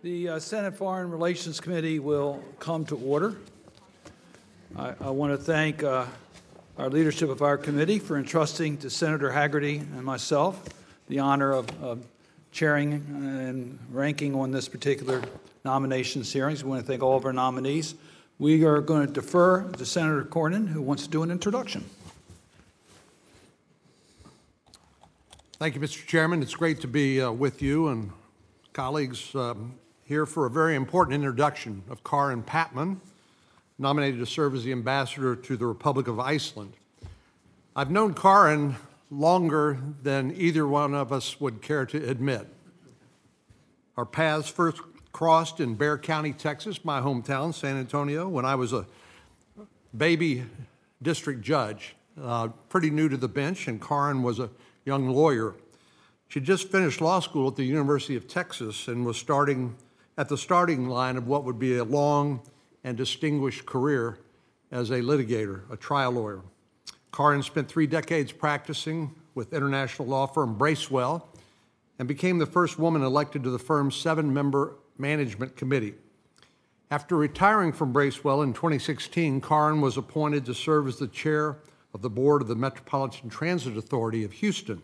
The uh, Senate Foreign Relations Committee will come to order. I, I want to thank uh, our leadership of our committee for entrusting to Senator Hagerty and myself the honor of, of chairing and ranking on this particular nominations hearings. We want to thank all of our nominees. We are going to defer to Senator Cornyn, who wants to do an introduction. Thank you, Mr. Chairman. It's great to be uh, with you and colleagues um, here for a very important introduction of Carin Patman, nominated to serve as the ambassador to the Republic of Iceland. I've known Carin longer than either one of us would care to admit. Our paths first crossed in Bexar County, Texas, my hometown, San Antonio, when I was a baby district judge, uh, pretty new to the bench, and Carin was a young lawyer. She just finished law school at the University of Texas and was starting at the starting line of what would be a long and distinguished career as a litigator, a trial lawyer. Carin spent three decades practicing with international law firm Bracewell and became the first woman elected to the firm's seven member management committee. After retiring from Bracewell in 2016, Carin was appointed to serve as the chair of the board of the Metropolitan Transit Authority of Houston,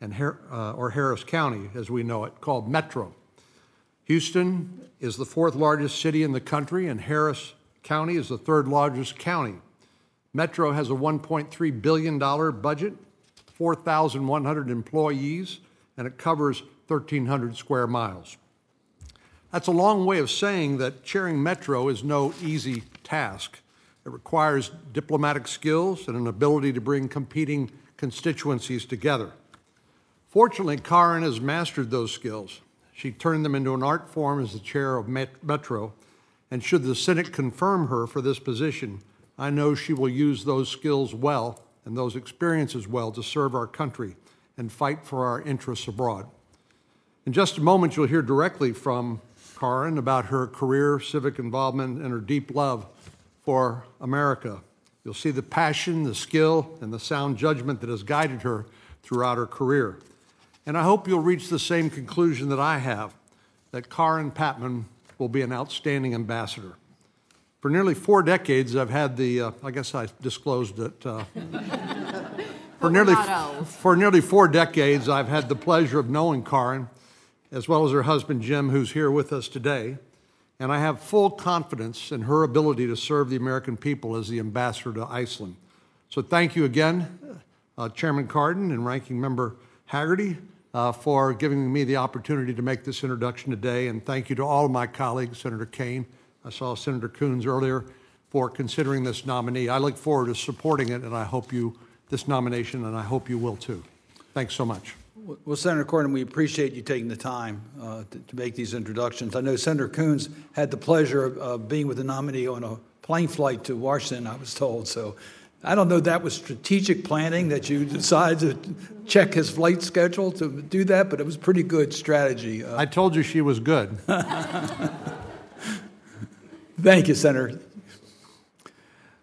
and, uh, or Harris County, as we know it, called Metro. Houston is the fourth largest city in the country, and Harris County is the third largest county. Metro has a $1.3 billion budget, 4,100 employees, and it covers 1,300 square miles. That's a long way of saying that chairing Metro is no easy task. It requires diplomatic skills and an ability to bring competing constituencies together. Fortunately, Carin has mastered those skills. She turned them into an art form as the chair of Metro, and should the Senate confirm her for this position, I know she will use those skills well and those experiences well to serve our country and fight for our interests abroad. In just a moment, you'll hear directly from Carin about her career, civic involvement, and her deep love for America. You'll see the passion, the skill, and the sound judgment that has guided her throughout her career. And I hope you'll reach the same conclusion that I have that Carin Patman will be an outstanding ambassador. For nearly four decades, I've had the, uh, I guess I disclosed it. Uh, for, nearly, for nearly four decades, I've had the pleasure of knowing Carin, as well as her husband Jim, who's here with us today and I have full confidence in her ability to serve the American people as the ambassador to Iceland. So thank you again, uh, Chairman Cardin and Ranking Member Hagerty, uh, for giving me the opportunity to make this introduction today. And thank you to all of my colleagues, Senator Kaine, I saw Senator Coons earlier, for considering this nominee. I look forward to supporting it, and I hope you, this nomination, and I hope you will too. Thanks so much. Well, Senator Cornyn, we appreciate you taking the time uh, to, to, make these introductions. I know Senator Coons had the pleasure of uh, being with the nominee on a plane flight to Washington, I was told. So I don't know that was strategic planning that you decided to check his flight schedule to do that, but it was pretty good strategy. Uh, I told you she was good. Thank you, Senator.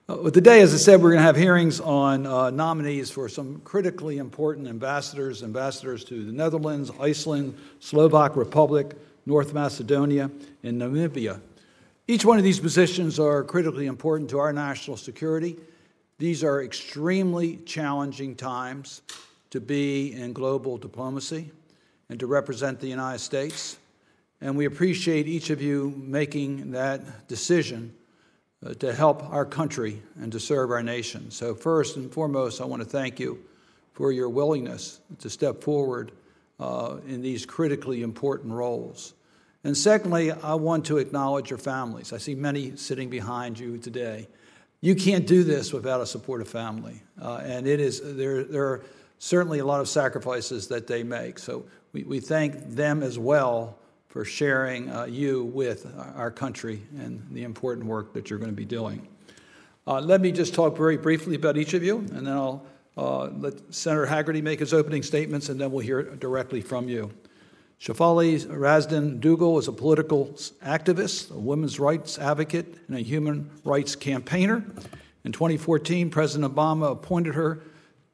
Uh, today, as I said, we're going to have hearings on uh, nominees for some critically important ambassadors, ambassadors to the Netherlands, Iceland, Slovak Republic, North Macedonia, and Namibia. Each one of these positions are critically important to our national security. These are extremely challenging times to be in global diplomacy and to represent the United States. And we appreciate each of you making that decision uh, to help our country and to serve our nation. So, first and foremost, I want to thank you for your willingness to step forward uh, in these critically important roles. And secondly, I want to acknowledge your families. I see many sitting behind you today. You can't do this without a supportive family. Uh, and it is, there, there are certainly a lot of sacrifices that they make. So we, we thank them as well for sharing uh, you with our country and the important work that you're going to be doing. Uh, let me just talk very briefly about each of you, and then I'll uh, let Senator Hagerty make his opening statements, and then we'll hear directly from you. Shefali Razdan Duggal is a political activist, a women's rights advocate, and a human rights campaigner. In 2014, President Obama appointed her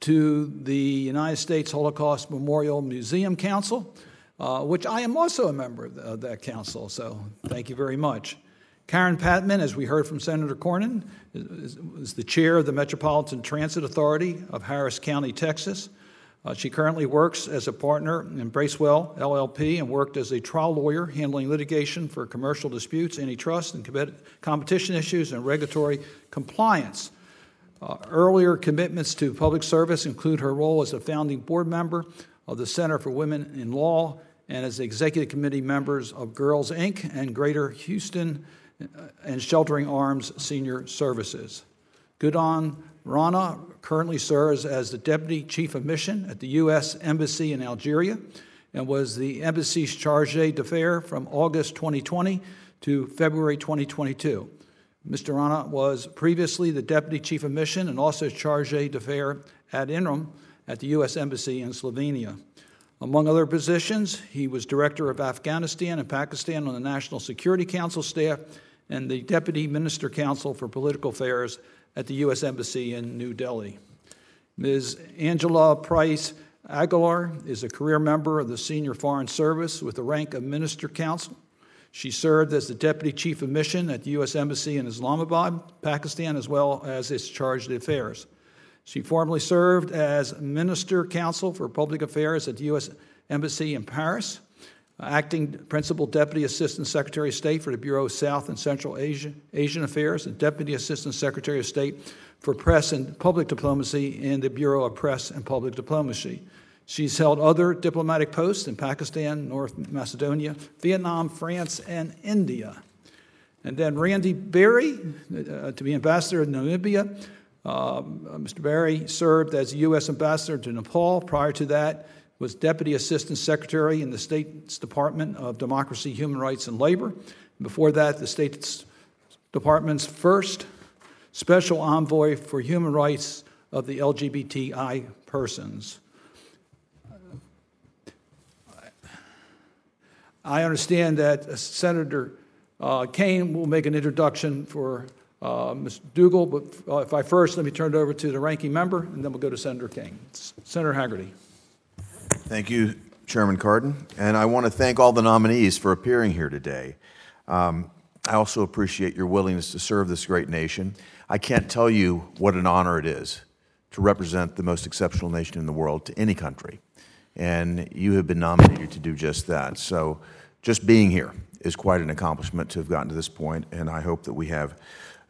to the United States Holocaust Memorial Museum Council uh, which I am also a member of, the, of that council, so thank you very much. Carin Patman, as we heard from Senator Cornyn, is, is the chair of the Metropolitan Transit Authority of Harris County, Texas. Uh, she currently works as a partner in Bracewell LLP and worked as a trial lawyer handling litigation for commercial disputes, antitrust, and competition issues, and regulatory compliance. Uh, earlier commitments to public service include her role as a founding board member of the Center for Women in Law and as executive committee members of Girls Inc. and Greater Houston uh, and Sheltering Arms Senior Services. Gautam Rana currently serves as the Deputy Chief of Mission at the U.S. Embassy in Algeria and was the embassy's charge d'affaires from August 2020 to February 2022. Mr. Rana was previously the Deputy Chief of Mission and also charge d'affaires ad interim at the U.S. Embassy in Slovenia. Among other positions, he was Director of Afghanistan and Pakistan on the National Security Council staff and the Deputy Minister Council for Political Affairs at the U.S. Embassy in New Delhi. Ms. Angela Price Aguilar is a career member of the Senior Foreign Service with the rank of Minister Counsel. She served as the Deputy Chief of Mission at the U.S. Embassy in Islamabad, Pakistan, as well as its charge d'affaires. She formerly served as Minister Counsel for Public Affairs at the U.S. Embassy in Paris acting Principal Deputy Assistant Secretary of State for the Bureau of South and Central Asia, Asian Affairs and Deputy Assistant Secretary of State for Press and Public Diplomacy in the Bureau of Press and Public Diplomacy. She's held other diplomatic posts in Pakistan, North Macedonia, Vietnam, France, and India. And then Randy Berry, uh, to be ambassador in Namibia. Uh, Mr. Berry served as U.S. ambassador to Nepal. Prior to that, was Deputy Assistant Secretary in the State's Department of Democracy, Human Rights, and Labor. Before that, the State Department's first Special Envoy for Human Rights of the LGBTI persons. I understand that Senator uh, Kaine will make an introduction for uh, Ms. Duggal, but uh, if I first, let me turn it over to the ranking member, and then we'll go to Senator Kaine. Senator Hagerty. Thank you, Chairman Cardin. And I want to thank all the nominees for appearing here today. Um, I also appreciate your willingness to serve this great nation. I can't tell you what an honor it is to represent the most exceptional nation in the world to any country. And you have been nominated to do just that. So just being here is quite an accomplishment to have gotten to this point, and I hope that we have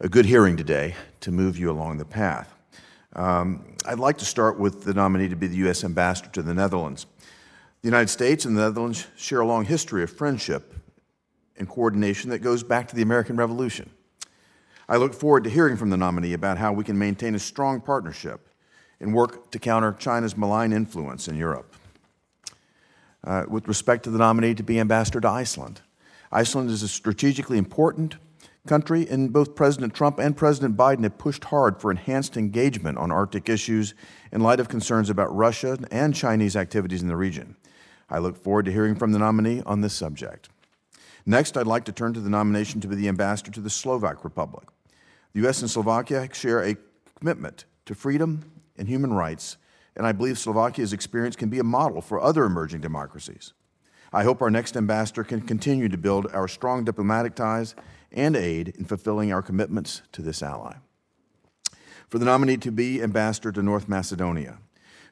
a good hearing today to move you along the path. Um, I'd like to start with the nominee to be the U.S. ambassador to the Netherlands. The United States and the Netherlands share a long history of friendship and coordination that goes back to the American Revolution. I look forward to hearing from the nominee about how we can maintain a strong partnership and work to counter China's malign influence in Europe. Uh, with respect to the nominee to be ambassador to Iceland, Iceland is a strategically important country, and both President Trump and President Biden have pushed hard for enhanced engagement on Arctic issues in light of concerns about Russia and Chinese activities in the region. I look forward to hearing from the nominee on this subject. Next, I'd like to turn to the nomination to be the ambassador to the Slovak Republic. The U.S. and Slovakia share a commitment to freedom and human rights, and I believe Slovakia's experience can be a model for other emerging democracies. I hope our next ambassador can continue to build our strong diplomatic ties and aid in fulfilling our commitments to this ally. For the nominee to be ambassador to North Macedonia,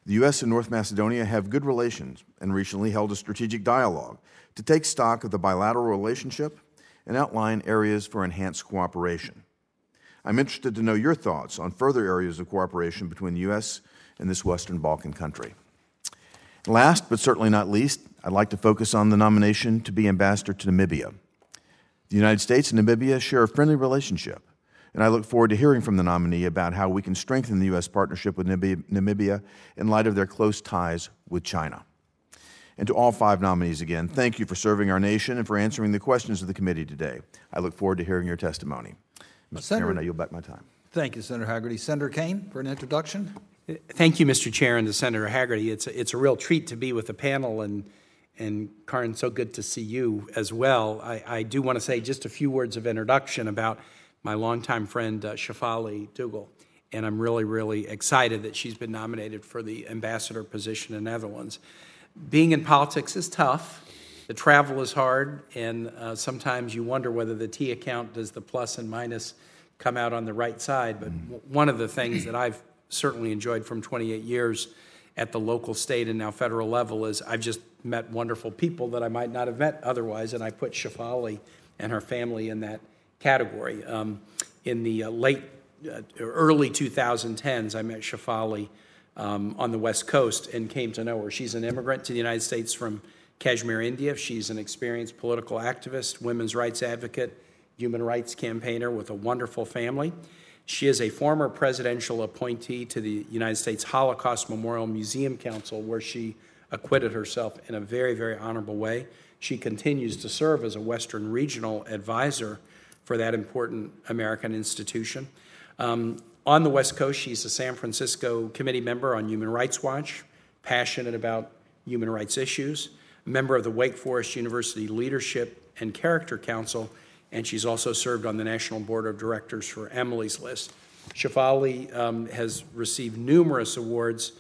the U.S. and North Macedonia have good relations and recently held a strategic dialogue to take stock of the bilateral relationship and outline areas for enhanced cooperation. I'm interested to know your thoughts on further areas of cooperation between the U.S. and this Western Balkan country. Last but certainly not least, I'd like to focus on the nomination to be ambassador to Namibia. The United States and Namibia share a friendly relationship, and I look forward to hearing from the nominee about how we can strengthen the U.S. partnership with Namibia in light of their close ties with China. And to all five nominees again, thank you for serving our nation and for answering the questions of the committee today. I look forward to hearing your testimony. Mr. Senator, Chairman, I yield back my time. Thank you, Senator Hagerty. Senator Kaine for an introduction. Thank you, Mr. Chair, and to Senator Hagerty. It's a, it's a real treat to be with the panel and and Carin, so good to see you as well. I, I, do want to say just a few words of introduction about my longtime friend, uh, Shefali Duggal. And I'm really, really excited that she's been nominated for the ambassador position in Netherlands. being in politics is tough. The travel is hard, and uh, sometimes you wonder whether the T account does the plus and minus come out on the right side. But w- one of the things that I've certainly enjoyed from 28 years at the local, state, and now federal level is I've just met wonderful people that I might not have met otherwise, and I put Shefali and her family in that category. Um, in the uh, late, uh, early 2010s, I met Shefali um, on the West Coast and came to know her. She's an immigrant to the United States from Kashmir, India. She's an experienced political activist, women's rights advocate, human rights campaigner with a wonderful family. She is a former presidential appointee to the United States Holocaust Memorial Museum Council, where she acquitted herself in a very, very honorable way. She continues to serve as a Western regional advisor for that important American institution. Um, on the West Coast, she's a San Francisco committee member on Human Rights Watch, passionate about human rights issues, member of the Wake Forest University Leadership and Character Council, and she's also served on the National Board of Directors for Emily's List. Shefali um, has received numerous awards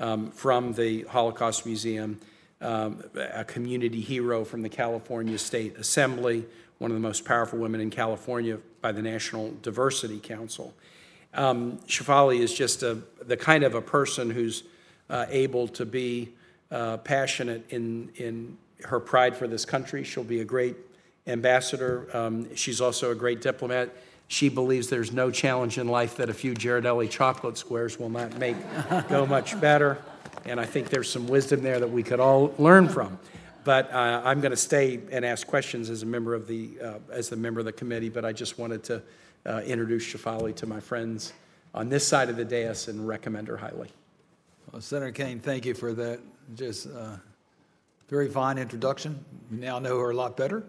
um, from the Holocaust Museum, um, a community hero from the California State Assembly, one of the most powerful women in California by the National Diversity Council. Um, Shefali is just a, the kind of a person who's uh, able to be uh, passionate in, in her pride for this country. She'll be a great ambassador. Um, she's also a great diplomat. She believes there's no challenge in life that a few Ghirardelli chocolate squares will not make go much better. And I think there's some wisdom there that we could all learn from. But uh, I'm going to stay and ask questions as a member of the uh, as the member of the committee. But I just wanted to uh, introduce Shefali to my friends on this side of the dais and recommend her highly. Well, Senator Kaine, thank you for that just uh, very fine introduction. We now know her a lot better.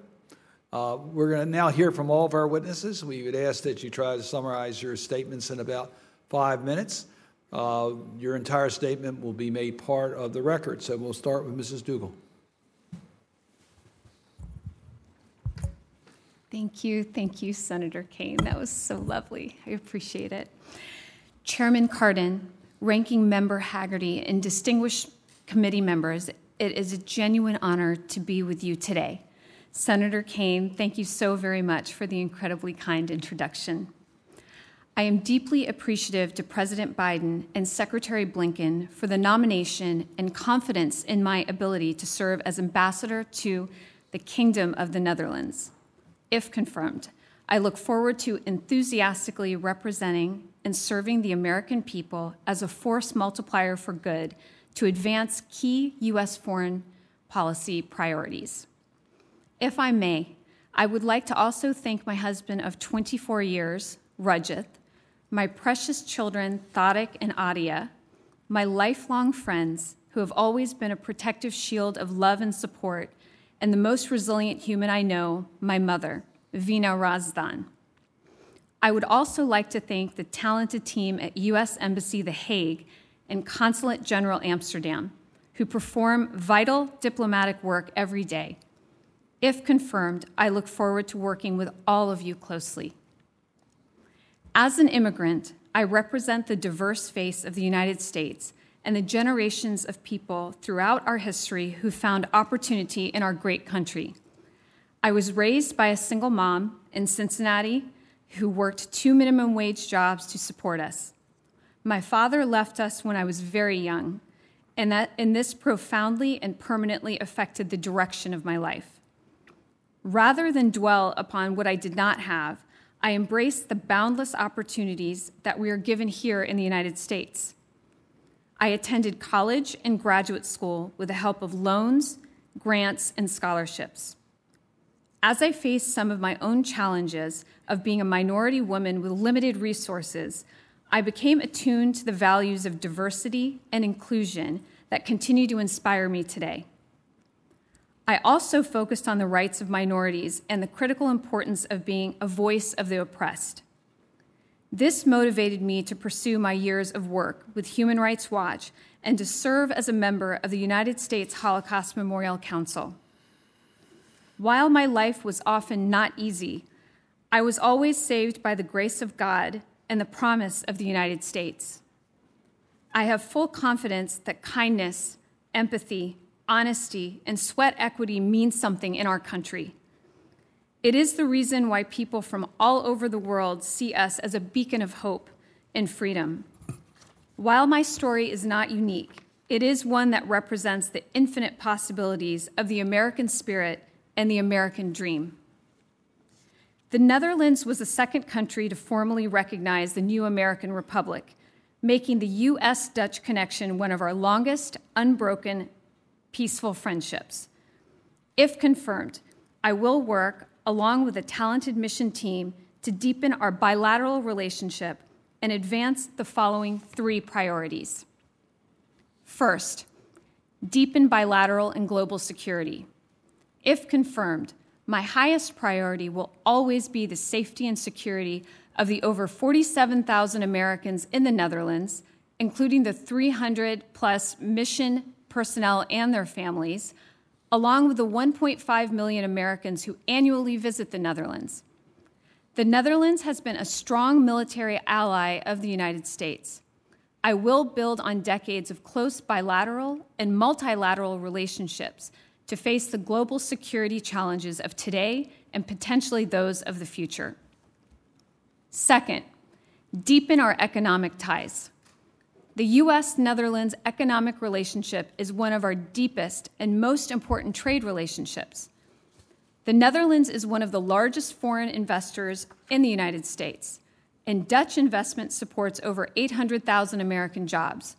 Uh, we're going to now hear from all of our witnesses. We would ask that you try to summarize your statements in about five minutes. Uh, your entire statement will be made part of the record. So we'll start with Mrs. Duggal. Thank you. Thank you, Senator Kaine. That was so lovely. I appreciate it. Chairman Cardin, Ranking Member Hagerty, and distinguished committee members, it is a genuine honor to be with you today. Senator Kaine, thank you so very much for the incredibly kind introduction. I am deeply appreciative to President Biden and Secretary Blinken for the nomination and confidence in my ability to serve as ambassador to the Kingdom of the Netherlands if confirmed. I look forward to enthusiastically representing and serving the American people as a force multiplier for good to advance key U.S. foreign policy priorities. If I may, I would like to also thank my husband of 24 years, Rajat, my precious children, Thadik and Adia, my lifelong friends who have always been a protective shield of love and support and the most resilient human I know, my mother, Vina Razdan. I would also like to thank the talented team at U.S. Embassy The Hague and Consulate General Amsterdam, who perform vital diplomatic work every day. If confirmed, I look forward to working with all of you closely. As an immigrant, I represent the diverse face of the United States and the generations of people throughout our history who found opportunity in our great country. I was raised by a single mom in Cincinnati who worked two minimum wage jobs to support us. My father left us when I was very young, and, that, and this profoundly and permanently affected the direction of my life. Rather than dwell upon what I did not have, I embraced the boundless opportunities that we are given here in the United States. I attended college and graduate school with the help of loans, grants, and scholarships. As I faced some of my own challenges of being a minority woman with limited resources, I became attuned to the values of diversity and inclusion that continue to inspire me today. I also focused on the rights of minorities and the critical importance of being a voice of the oppressed. This motivated me to pursue my years of work with Human Rights Watch and to serve as a member of the United States Holocaust Memorial Council. While my life was often not easy, I was always saved by the grace of God and the promise of the United States. I have full confidence that kindness, empathy, honesty, and sweat equity means something in our country. It is the reason why people from all over the world see us as a beacon of hope and freedom. While my story is not unique, it is one that represents the infinite possibilities of the American spirit and the American dream. The Netherlands was the second country to formally recognize the new American Republic, making the U.S. Dutch connection one of our longest, unbroken, peaceful friendships. If confirmed, I will work along with a talented mission team to deepen our bilateral relationship and advance the following three priorities. First, deepen bilateral and global security. If confirmed, my highest priority will always be the safety and security of the over 47,000 Americans in the Netherlands, including the 300 plus mission personnel and their families, along with the 1.5 million Americans who annually visit the Netherlands. The Netherlands has been a strong military ally of the United States. I will build on decades of close bilateral and multilateral relationships to face the global security challenges of today and potentially those of the future. Second, deepen our economic ties. The U.S. Netherlands economic relationship is one of our deepest and most important trade relationships. The Netherlands is one of the largest foreign investors in the United States, and Dutch investment supports over 800,000 American jobs.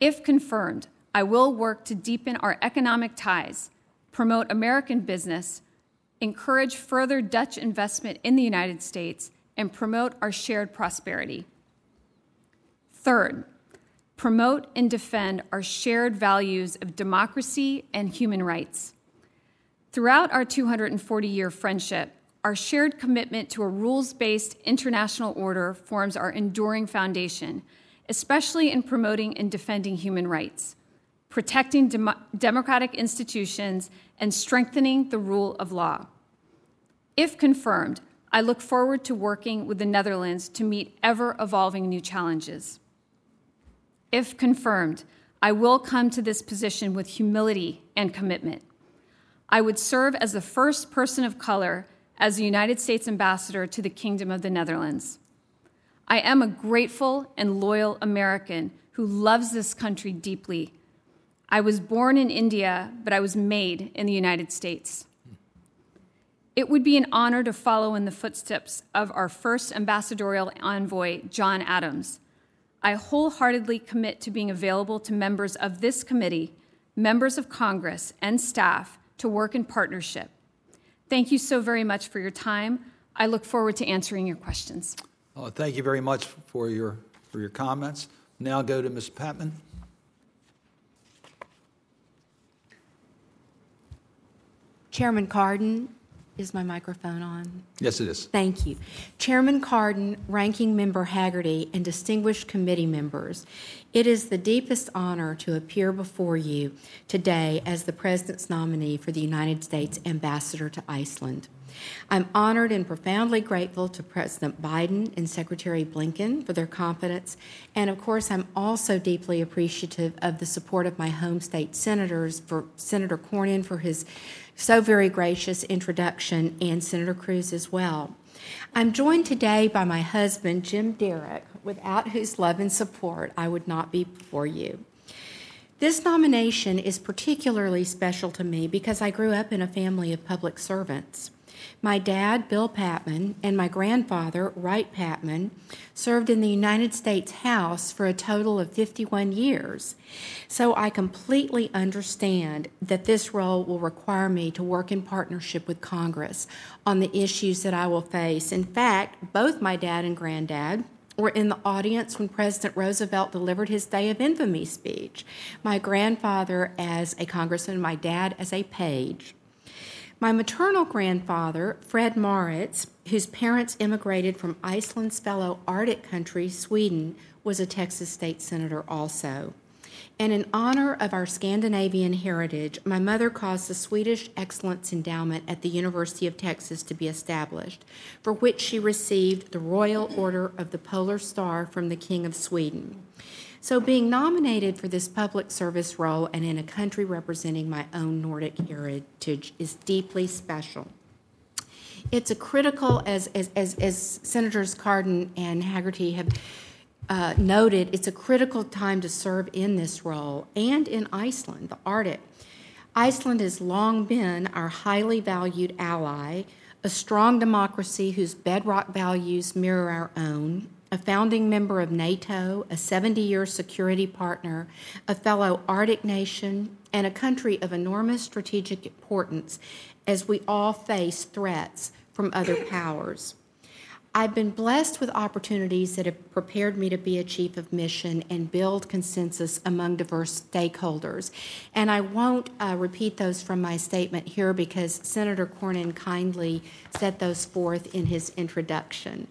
If confirmed, I will work to deepen our economic ties, promote American business, encourage further Dutch investment in the United States, and promote our shared prosperity. Third, promote and defend our shared values of democracy and human rights. Throughout our 240 year friendship, our shared commitment to a rules based international order forms our enduring foundation, especially in promoting and defending human rights, protecting dem- democratic institutions, and strengthening the rule of law. If confirmed, I look forward to working with the Netherlands to meet ever evolving new challenges. If confirmed, I will come to this position with humility and commitment. I would serve as the first person of color as the United States ambassador to the Kingdom of the Netherlands. I am a grateful and loyal American who loves this country deeply. I was born in India, but I was made in the United States. It would be an honor to follow in the footsteps of our first ambassadorial envoy, John Adams, I wholeheartedly commit to being available to members of this committee, members of Congress, and staff to work in partnership. Thank you so very much for your time. I look forward to answering your questions. Uh, thank you very much for your, for your comments. Now go to Ms. Patman. Chairman Cardin, is my microphone on? Yes, it is. Thank you. Chairman Cardin, Ranking Member Hagerty, and distinguished committee members, it is the deepest honor to appear before you today as the President's nominee for the United States Ambassador to Iceland. I'm honored and profoundly grateful to President Biden and Secretary Blinken for their confidence, and of course, I'm also deeply appreciative of the support of my home state senators, for Senator Cornyn for his so very gracious introduction, and Senator Cruz as well. I'm joined today by my husband, Jim Derrick, without whose love and support I would not be before you. This nomination is particularly special to me because I grew up in a family of public servants. My dad, Bill Patman, and my grandfather, Wright Patman, served in the United States House for a total of 51 years. So I completely understand that this role will require me to work in partnership with Congress on the issues that I will face. In fact, both my dad and granddad were in the audience when President Roosevelt delivered his Day of Infamy speech. My grandfather as a congressman, my dad as a page. My maternal grandfather, Fred Mauritz, whose parents immigrated from Iceland's fellow Arctic country, Sweden, was a Texas state senator also. And in honor of our Scandinavian heritage, my mother caused the Swedish Excellence Endowment at the University of Texas to be established, for which she received the Royal Order of the Polar Star from the King of Sweden. So, being nominated for this public service role and in a country representing my own Nordic heritage is deeply special. It's a critical, as, as, as, as Senators Cardin and Hagerty have uh, noted, it's a critical time to serve in this role and in Iceland, the Arctic. Iceland has long been our highly valued ally, a strong democracy whose bedrock values mirror our own, a founding member of NATO, a 70 year security partner, a fellow Arctic nation, and a country of enormous strategic importance as we all face threats from other powers. I've been blessed with opportunities that have prepared me to be a chief of mission and build consensus among diverse stakeholders. And I won't uh, repeat those from my statement here because Senator Cornyn kindly set those forth in his introduction.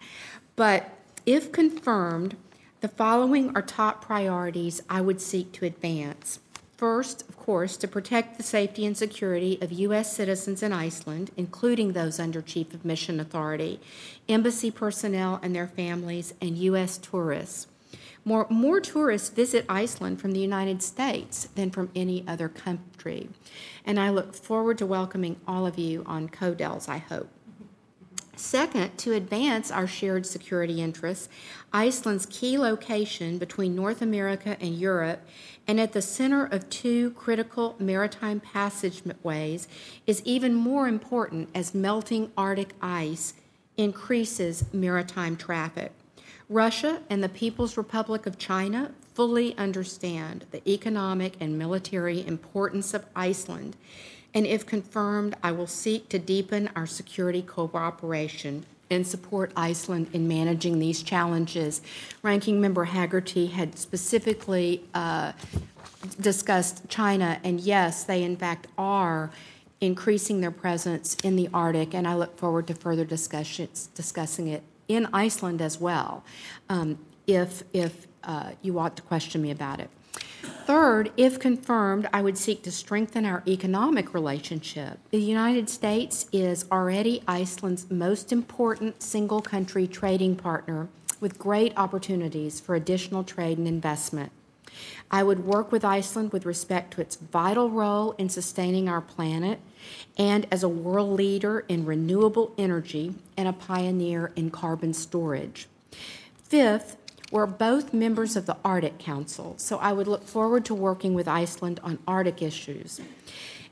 But if confirmed, the following are top priorities I would seek to advance. First, of course, to protect the safety and security of U.S. citizens in Iceland, including those under Chief of Mission Authority, embassy personnel and their families, and U.S. tourists. More, more tourists visit Iceland from the United States than from any other country. And I look forward to welcoming all of you on CODELS, I hope. Second, to advance our shared security interests, Iceland's key location between North America and Europe and at the center of two critical maritime passageways is even more important as melting Arctic ice increases maritime traffic. Russia and the People's Republic of China fully understand the economic and military importance of Iceland and if confirmed, I will seek to deepen our security cooperation and support Iceland in managing these challenges. Ranking Member Hagerty had specifically uh, discussed China, and yes, they in fact are increasing their presence in the Arctic, and I look forward to further discussions, discussing it in Iceland as well, um, if, if uh, you want to question me about it. Third, if confirmed, I would seek to strengthen our economic relationship. The United States is already Iceland's most important single country trading partner with great opportunities for additional trade and investment. I would work with Iceland with respect to its vital role in sustaining our planet and as a world leader in renewable energy and a pioneer in carbon storage. Fifth, we're both members of the Arctic Council, so I would look forward to working with Iceland on Arctic issues.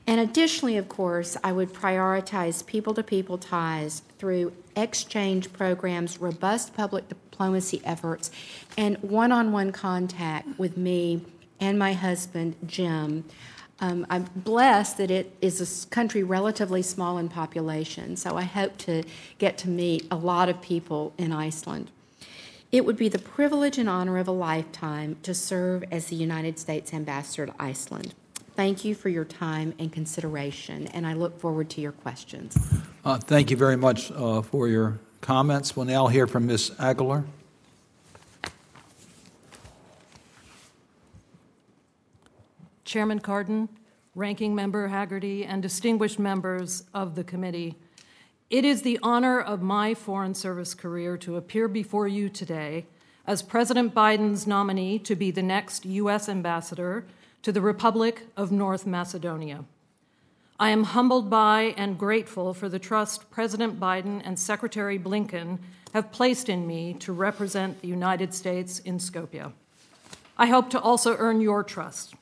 And additionally, of course, I would prioritize people to people ties through exchange programs, robust public diplomacy efforts, and one on one contact with me and my husband, Jim. Um, I'm blessed that it is a country relatively small in population, so I hope to get to meet a lot of people in Iceland. It would be the privilege and honor of a lifetime to serve as the United States Ambassador to Iceland. Thank you for your time and consideration, and I look forward to your questions. Uh, thank you very much uh, for your comments. We'll now hear from Ms. Aguilar. Chairman Cardin, Ranking Member Hagerty, and distinguished members of the committee. It is the honor of my Foreign Service career to appear before you today as President Biden's nominee to be the next U.S. ambassador to the Republic of North Macedonia. I am humbled by and grateful for the trust President Biden and Secretary Blinken have placed in me to represent the United States in Skopje. I hope to also earn your trust,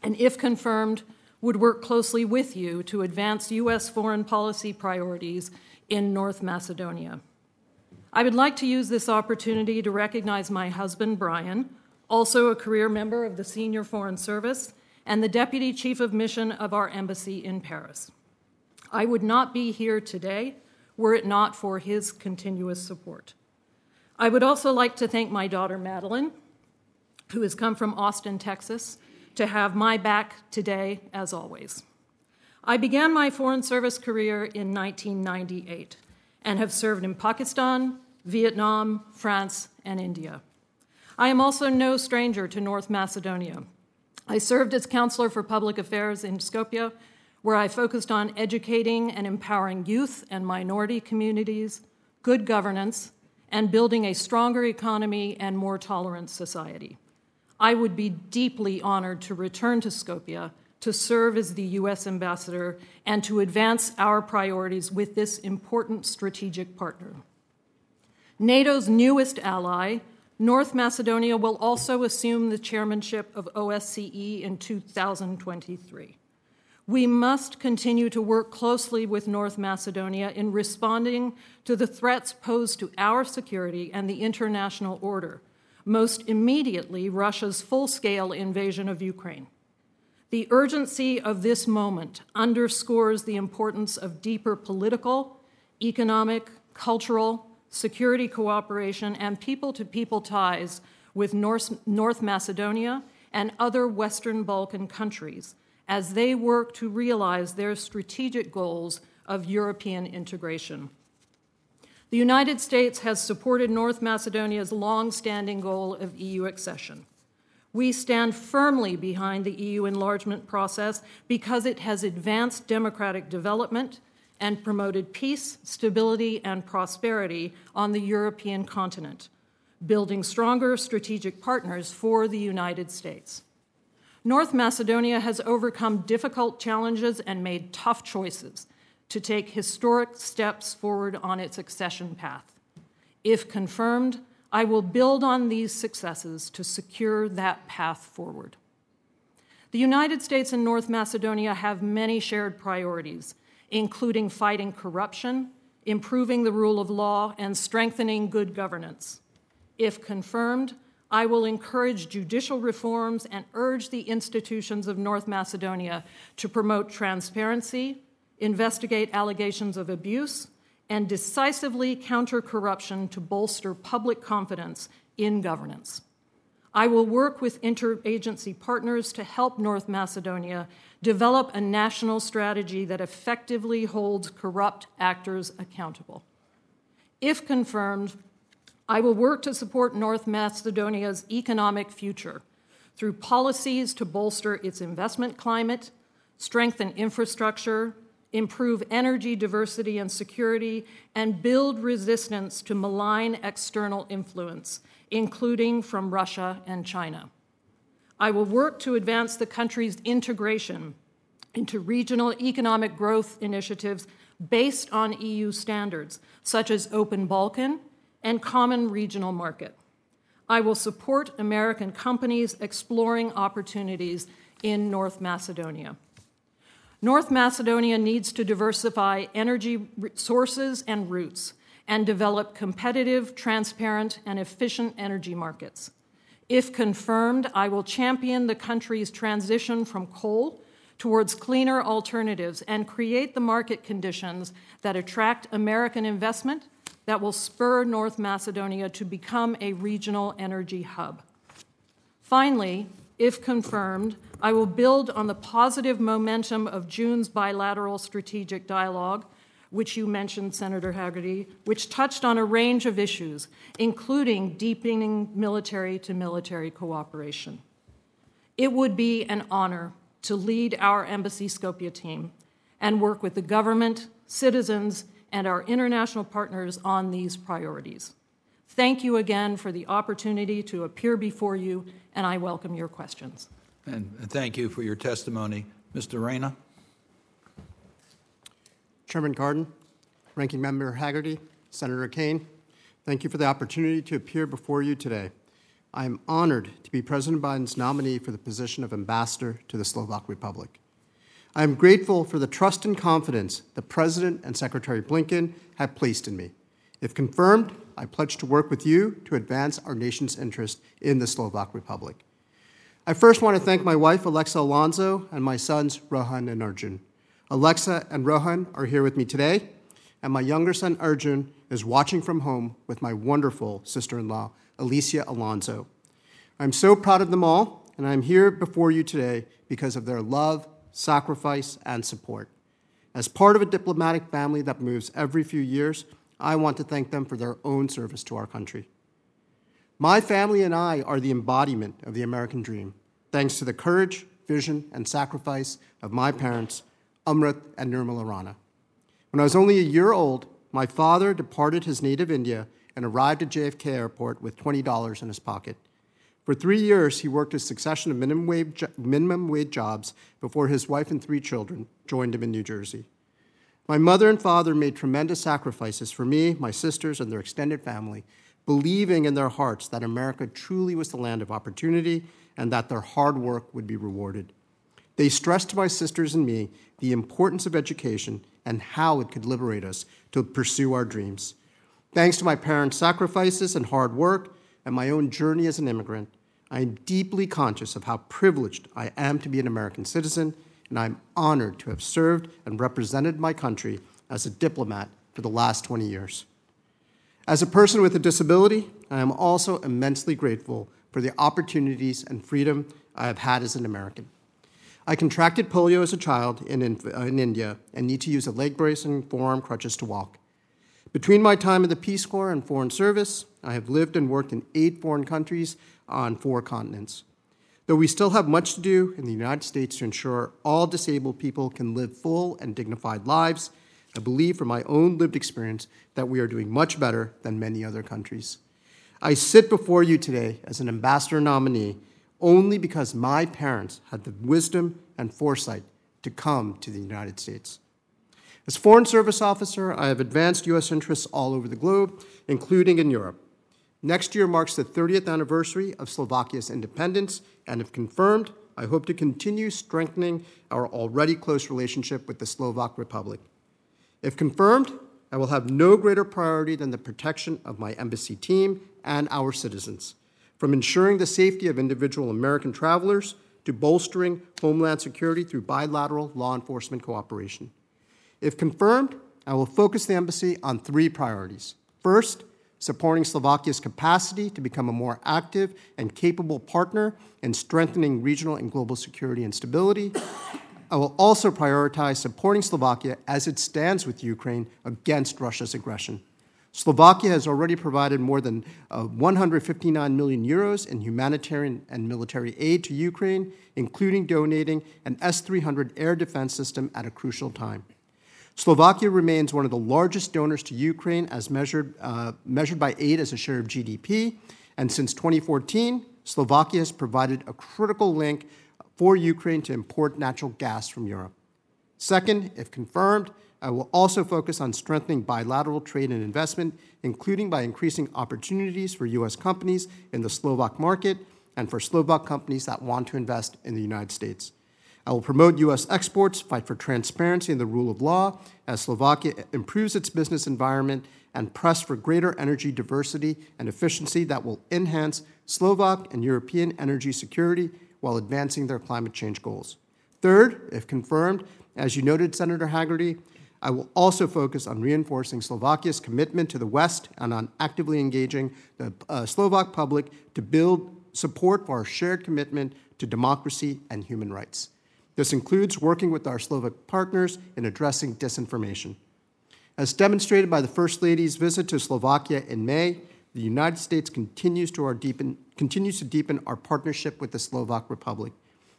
and if confirmed, would work closely with you to advance U.S. foreign policy priorities in North Macedonia. I would like to use this opportunity to recognize my husband, Brian, also a career member of the Senior Foreign Service and the Deputy Chief of Mission of our embassy in Paris. I would not be here today were it not for his continuous support. I would also like to thank my daughter, Madeline, who has come from Austin, Texas, to have my back today, as always. I began my Foreign Service career in 1998 and have served in Pakistan, Vietnam, France, and India. I am also no stranger to North Macedonia. I served as counselor for public affairs in Skopje, where I focused on educating and empowering youth and minority communities, good governance, and building a stronger economy and more tolerant society. I would be deeply honored to return to Skopje to serve as the U.S. ambassador and to advance our priorities with this important strategic partner. NATO's newest ally, North Macedonia, will also assume the chairmanship of OSCE in 2023. We must continue to work closely with North Macedonia in responding to the threats posed to our security and the international order, most immediately Russia's full scale invasion of Ukraine. The urgency of this moment underscores the importance of deeper political, economic, cultural, security cooperation, and people to people ties with North, North Macedonia and other Western Balkan countries as they work to realize their strategic goals of European integration. The United States has supported North Macedonia's long standing goal of EU accession. We stand firmly behind the EU enlargement process because it has advanced democratic development and promoted peace, stability, and prosperity on the European continent, building stronger strategic partners for the United States. North Macedonia has overcome difficult challenges and made tough choices to take historic steps forward on its accession path. If confirmed, I will build on these successes to secure that path forward. The United States and North Macedonia have many shared priorities, including fighting corruption, improving the rule of law, and strengthening good governance. If confirmed, I will encourage judicial reforms and urge the institutions of North Macedonia to promote transparency, investigate allegations of abuse, and decisively counter corruption to bolster public confidence in governance. I will work with interagency partners to help North Macedonia develop a national strategy that effectively holds corrupt actors accountable. If confirmed, I will work to support North Macedonia's economic future through policies to bolster its investment climate, strengthen infrastructure, improve energy diversity and security, and build resistance to malign external influence, including from Russia and China. I will work to advance the country's integration into regional economic growth initiatives based on EU standards, such as Open Balkan and common regional market. I will support American companies exploring opportunities in North Macedonia. North Macedonia needs to diversify energy sources and routes and develop competitive, transparent, and efficient energy markets. If confirmed, I will champion the country's transition from coal towards cleaner alternatives and create the market conditions that attract American investment that will spur North Macedonia to become a regional energy hub. Finally, if confirmed, I will build on the positive momentum of June's bilateral strategic dialogue, which you mentioned, Senator Hagerty, which touched on a range of issues, including deepening military to military cooperation. It would be an honor to lead our Embassy Skopje team and work with the government, citizens, and our international partners on these priorities. Thank you again for the opportunity to appear before you, and I welcome your questions. And thank you for your testimony. Mr. Rana? Chairman Cardin, Ranking Member Hagerty, Senator Kaine, thank you for the opportunity to appear before you today. I am honored to be President Biden's nominee for the position of Ambassador to the Slovak Republic. I am grateful for the trust and confidence the President and Secretary Blinken have placed in me. If confirmed, I pledge to work with you to advance our nation's interest in the Slovak Republic. I first want to thank my wife, Alexa Alonso, and my sons, Rohan and Arjun. Alexa and Rohan are here with me today, and my younger son, Arjun, is watching from home with my wonderful sister in law, Alicia Alonso. I'm so proud of them all, and I'm here before you today because of their love sacrifice, and support. As part of a diplomatic family that moves every few years, I want to thank them for their own service to our country. My family and I are the embodiment of the American dream, thanks to the courage, vision, and sacrifice of my parents, Amrit and Nirmala Rana. When I was only a year old, my father departed his native India and arrived at JFK Airport with $20 in his pocket. For three years, he worked a succession of minimum wage, minimum wage jobs before his wife and three children joined him in New Jersey. My mother and father made tremendous sacrifices for me, my sisters, and their extended family, believing in their hearts that America truly was the land of opportunity and that their hard work would be rewarded. They stressed to my sisters and me the importance of education and how it could liberate us to pursue our dreams. Thanks to my parents' sacrifices and hard work and my own journey as an immigrant, I am deeply conscious of how privileged I am to be an American citizen, and I'm honored to have served and represented my country as a diplomat for the last 20 years. As a person with a disability, I am also immensely grateful for the opportunities and freedom I have had as an American. I contracted polio as a child in, in, uh, in, India and need to use a leg brace and forearm crutches to walk. Between my time in the Peace Corps and Foreign Service, I have lived and worked in eight foreign countries on four continents. Though we still have much to do in the United States to ensure all disabled people can live full and dignified lives, I believe from my own lived experience that we are doing much better than many other countries. I sit before you today as an ambassador nominee only because my parents had the wisdom and foresight to come to the United States. As Foreign Service Officer, I have advanced U.S. interests all over the globe, including in Europe. Next year marks the 30th anniversary of Slovakia's independence, and if confirmed, I hope to continue strengthening our already close relationship with the Slovak Republic. If confirmed, I will have no greater priority than the protection of my embassy team and our citizens, from ensuring the safety of individual American travelers to bolstering homeland security through bilateral law enforcement cooperation. If confirmed, I will focus the embassy on three priorities. First, supporting Slovakia's capacity to become a more active and capable partner in strengthening regional and global security and stability. I will also prioritize supporting Slovakia as it stands with Ukraine against Russia's aggression. Slovakia has already provided more than uh, 159 million euros in humanitarian and military aid to Ukraine, including donating an S 300 air defense system at a crucial time. Slovakia remains one of the largest donors to Ukraine as measured, uh, measured by aid as a share of GDP. And since 2014, Slovakia has provided a critical link for Ukraine to import natural gas from Europe. Second, if confirmed, I will also focus on strengthening bilateral trade and investment, including by increasing opportunities for U.S. companies in the Slovak market and for Slovak companies that want to invest in the United States. I will promote U.S. exports, fight for transparency and the rule of law as Slovakia improves its business environment, and press for greater energy diversity and efficiency that will enhance Slovak and European energy security while advancing their climate change goals. Third, if confirmed, as you noted, Senator Hagerty, I will also focus on reinforcing Slovakia's commitment to the West and on actively engaging the uh, Slovak public to build support for our shared commitment to democracy and human rights. This includes working with our Slovak partners in addressing disinformation. As demonstrated by the First Lady's visit to Slovakia in May, the United States continues to, deepen, continues to deepen our partnership with the Slovak Republic.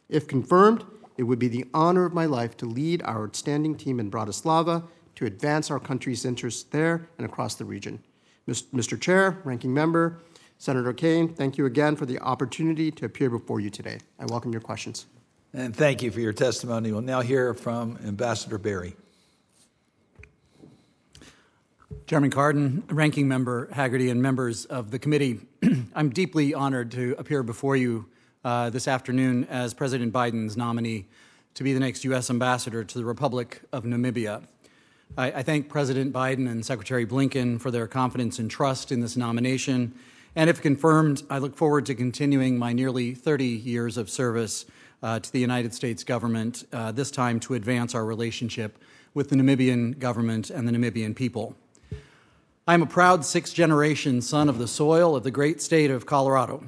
If confirmed, it would be the honor of my life to lead our outstanding team in Bratislava to advance our country's interests there and across the region. Mr. Chair, Ranking Member, Senator Kaine, thank you again for the opportunity to appear before you today. I welcome your questions. And thank you for your testimony. We'll now hear from Ambassador Berry. Chairman Cardin, Ranking Member Hagerty, and members of the committee, I'm deeply honored to appear before you uh, this afternoon as President Biden's nominee to be the next U.S. ambassador to the Republic of Namibia. I, I thank President Biden and Secretary Blinken for their confidence and trust in this nomination. And if confirmed, I look forward to continuing my nearly 30 years of service uh, to the United States government, uh, this time to advance our relationship with the Namibian government and the Namibian people. I'm a proud sixth generation son of the soil of the great state of Colorado.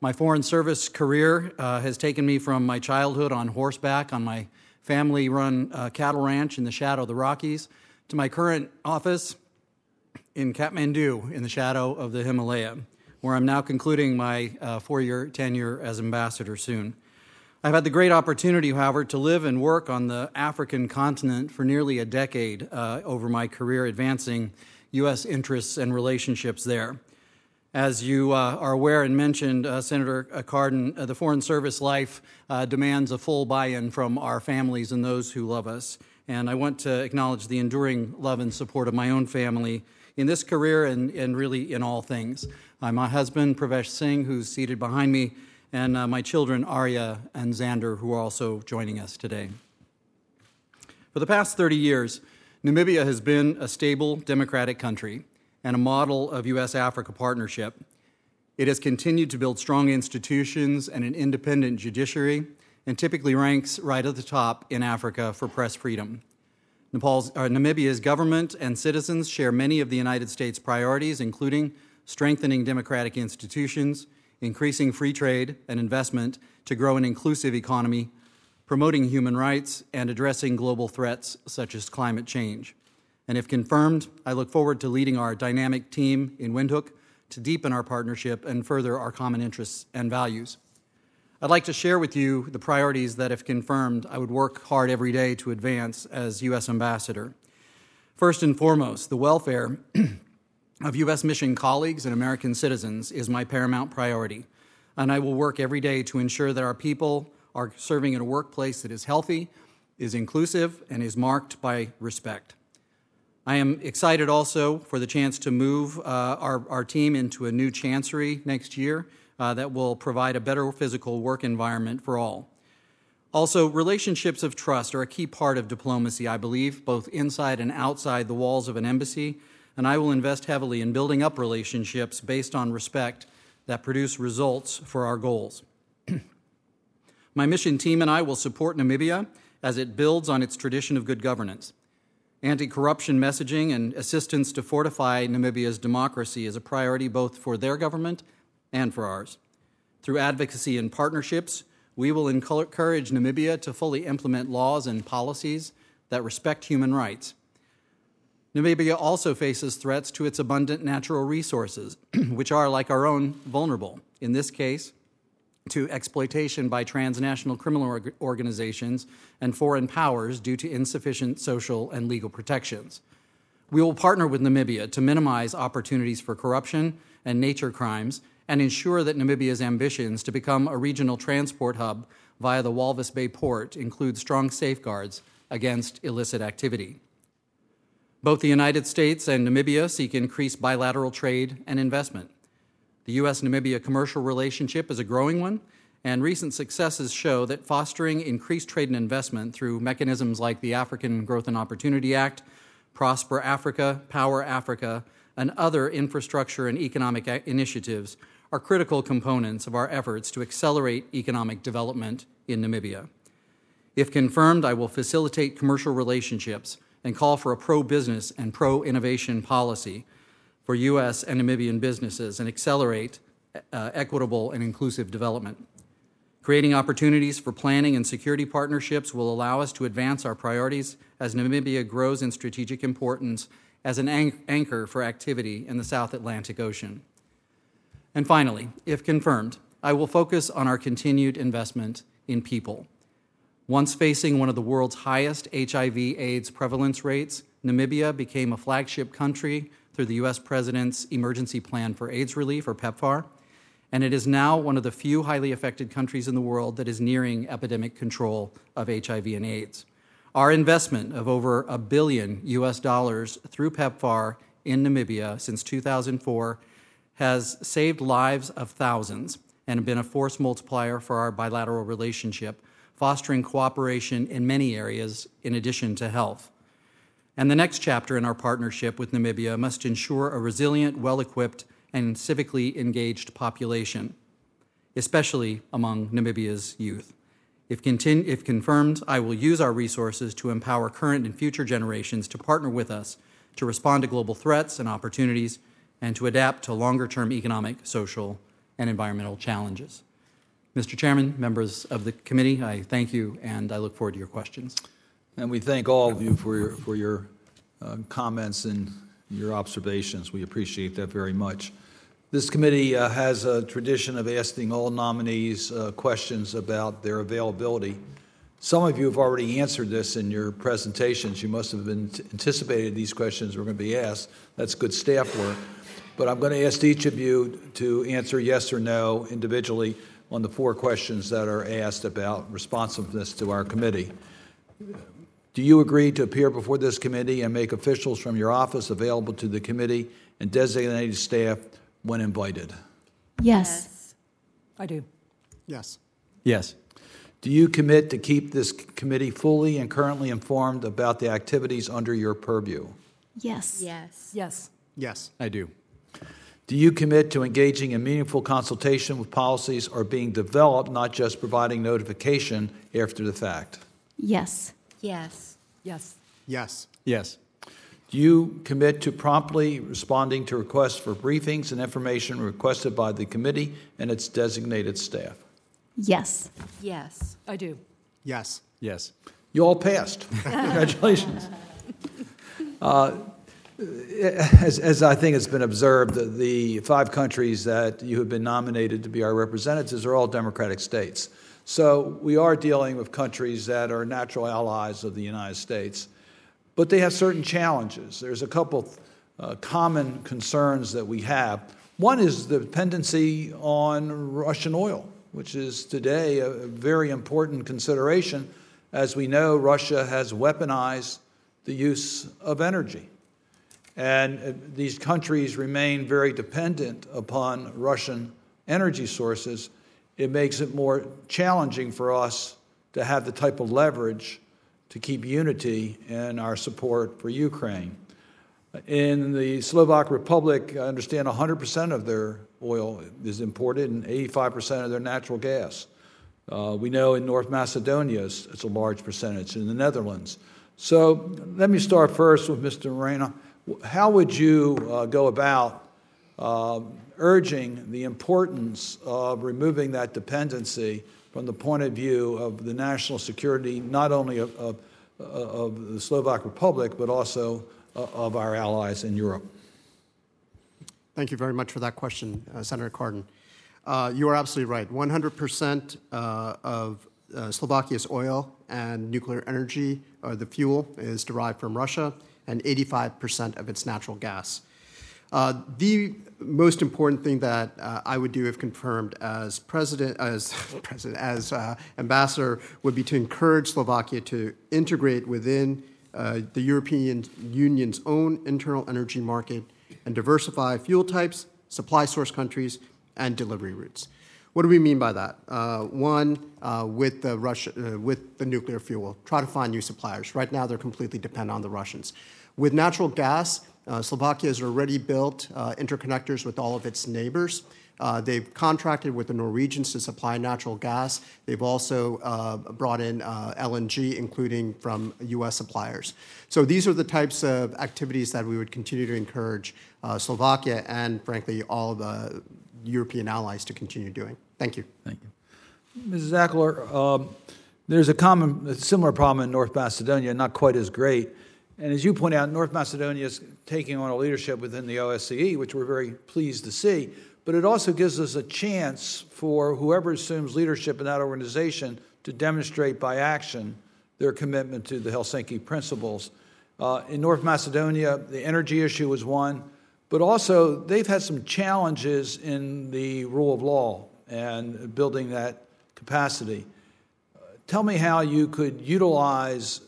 My foreign service career uh, has taken me from my childhood on horseback on my family run uh, cattle ranch in the shadow of the Rockies to my current office in Kathmandu in the shadow of the Himalaya, where I'm now concluding my uh, four year tenure as ambassador soon. I've had the great opportunity, however, to live and work on the African continent for nearly a decade uh, over my career, advancing U.S. interests and relationships there. As you uh, are aware and mentioned, uh, Senator Cardin, uh, the Foreign Service life uh, demands a full buy in from our families and those who love us. And I want to acknowledge the enduring love and support of my own family in this career and, and really in all things. Uh, my husband, Pravesh Singh, who's seated behind me, and uh, my children, Arya and Xander, who are also joining us today. For the past 30 years, Namibia has been a stable democratic country and a model of U.S. Africa partnership. It has continued to build strong institutions and an independent judiciary, and typically ranks right at the top in Africa for press freedom. Nepal's, uh, Namibia's government and citizens share many of the United States' priorities, including strengthening democratic institutions, increasing free trade and investment to grow an inclusive economy, promoting human rights, and addressing global threats such as climate change. And if confirmed, I look forward to leading our dynamic team in Windhoek to deepen our partnership and further our common interests and values. I'd like to share with you the priorities that, if confirmed, I would work hard every day to advance as U.S. Ambassador. First and foremost, the welfare of U.S. mission colleagues and American citizens is my paramount priority, and I will work every day to ensure that our people are serving in a workplace that is healthy, is inclusive, and is marked by respect. I am excited also for the chance to move uh, our, our team into a new chancery next year uh, that will provide a better physical work environment for all. Also, relationships of trust are a key part of diplomacy, I believe, both inside and outside the walls of an embassy, and I will invest heavily in building up relationships based on respect that produce results for our goals. My mission team and I will support Namibia as it builds on its tradition of good governance. Anti corruption messaging and assistance to fortify Namibia's democracy is a priority both for their government and for ours. Through advocacy and partnerships, we will encourage Namibia to fully implement laws and policies that respect human rights. Namibia also faces threats to its abundant natural resources, which are, like our own, vulnerable. In this case, to exploitation by transnational criminal organizations and foreign powers due to insufficient social and legal protections. We will partner with Namibia to minimize opportunities for corruption and nature crimes and ensure that Namibia's ambitions to become a regional transport hub via the Walvis Bay port include strong safeguards against illicit activity. Both the United States and Namibia seek increased bilateral trade and investment. The U.S. Namibia commercial relationship is a growing one, and recent successes show that fostering increased trade and investment through mechanisms like the African Growth and Opportunity Act, Prosper Africa, Power Africa, and other infrastructure and economic initiatives are critical components of our efforts to accelerate economic development in Namibia. If confirmed, I will facilitate commercial relationships and call for a pro business and pro innovation policy for U.S. and Namibian businesses and accelerate uh, equitable and inclusive development. Creating opportunities for planning and security partnerships will allow us to advance our priorities as Namibia grows in strategic importance as an anchor for activity in the South Atlantic Ocean. And finally, if confirmed, I will focus on our continued investment in people. Once facing one of the world's highest HIV AIDS prevalence rates, Namibia became a flagship country through the U.S. President's Emergency Plan for AIDS Relief, or PEPFAR, and it is now one of the few highly affected countries in the world that is nearing epidemic control of HIV and AIDS. Our investment of over a billion US dollars through PEPFAR in Namibia since 2004 has saved lives of thousands and been a force multiplier for our bilateral relationship, fostering cooperation in many areas in addition to health. And the next chapter in our partnership with Namibia must ensure a resilient, well equipped, and civically engaged population, especially among Namibia's youth. If, continu- if, confirmed, I will use our resources to empower current and future generations to partner with us to respond to global threats and opportunities and to adapt to longer term economic, social, and environmental challenges. Mr. Chairman, members of the committee, I thank you and I look forward to your questions. And we thank all of you for your, for your uh, comments and your observations. We appreciate that very much. This committee uh, has a tradition of asking all nominees uh, questions about their availability Some of you have already answered this in your presentations. You must have anticipated these questions were going to be asked. That's good staff work. But I'm going to ask each of you to answer yes or no individually on the four questions that are asked about responsiveness to our committee. Do you agree to appear before this committee and make officials from your office available to the committee and designated staff when invited? Yes. I do. Yes. Yes. Do you commit to keep this committee fully and currently informed about the activities under your purview? Yes. Yes. Yes. Yes. I do. Do you commit to engaging in meaningful consultation with policies are being developed, not just providing notification after the fact? Yes. Yes. Yes. Yes. Yes. Do you commit to promptly responding to requests for briefings and information requested by the committee and its designated staff? Yes. Yes. I do. Yes. Yes. You all passed. Congratulations. Uh, as, as I think it's been observed, the, the five countries that you have been nominated to be our representatives are all democratic states. So we are dealing with countries that are natural allies of the United States, but they have certain challenges. There's a couple uh, common concerns that we have. One is the dependency on Russian oil, which is today a very important consideration. As we know, Russia has weaponized the use of energy. And uh, these countries remain very dependent upon Russian energy sources. It makes it more challenging for us to have the type of leverage to keep unity in our support for Ukraine. In the Slovak Republic, I understand 100% of their oil is imported and 85% of their natural gas. Uh, we know in North Macedonia it's, it's, a large percentage, in the Netherlands. So let me start first with Mr. Rana. How would you uh, go about uh, urging the importance of removing that dependency from the point of view of the national security, not only of, of, of the Slovak Republic, but also uh, of our allies in Europe? Thank you very much for that question, uh, Senator Cardin. Uh, you are absolutely right. 100% uh, of uh, Slovakia's oil and nuclear energy, the fuel, is derived from Russia, and 85% of its natural gas. Uh, the most important thing that uh, I would do if confirmed as president, as president, as uh, ambassador, would be to encourage Slovakia to integrate within uh, the European Union's own internal energy market and diversify fuel types, supply source countries, and delivery routes. What do we mean by that? Uh, one, uh, with the Russia, with the nuclear fuel, try to find new suppliers. Right now, they're completely dependent on the Russians. With natural gas, uh, Slovakia has already built uh, interconnectors with all of its neighbors. Uh, they've contracted with the Norwegians to supply natural gas. They've also uh, brought in uh, LNG, including from U.S. suppliers. So these are the types of activities that we would continue to encourage uh, Slovakia and, frankly, all of the European allies to continue doing. Thank you. Thank you. Mrs. Aggeler, um, there's a common, a similar problem in North Macedonia, not quite as great. And as you point out, North Macedonia is taking on a leadership within the OSCE, which we're very pleased to see. But it also gives us a chance for whoever assumes leadership in that organization to demonstrate by action their commitment to the Helsinki principles. Uh, in North Macedonia, the energy issue was one, but also they've had some challenges in the rule of law and building that capacity. Uh, tell me how you could utilize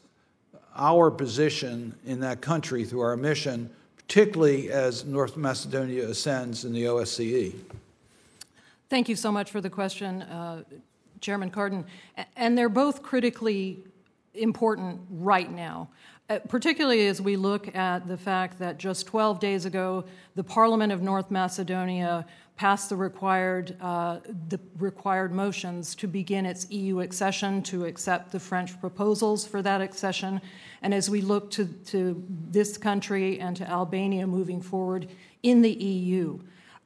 our position in that country through our mission, particularly as North Macedonia ascends in the OSCE? Thank you so much for the question, uh, Chairman Cardin. And they're both critically important right now. Uh, particularly as we look at the fact that just 12 days ago, the Parliament of North Macedonia passed the required, uh, the required motions to begin its EU accession, to accept the French proposals for that accession. And as we look to, to this country and to Albania moving forward in the EU,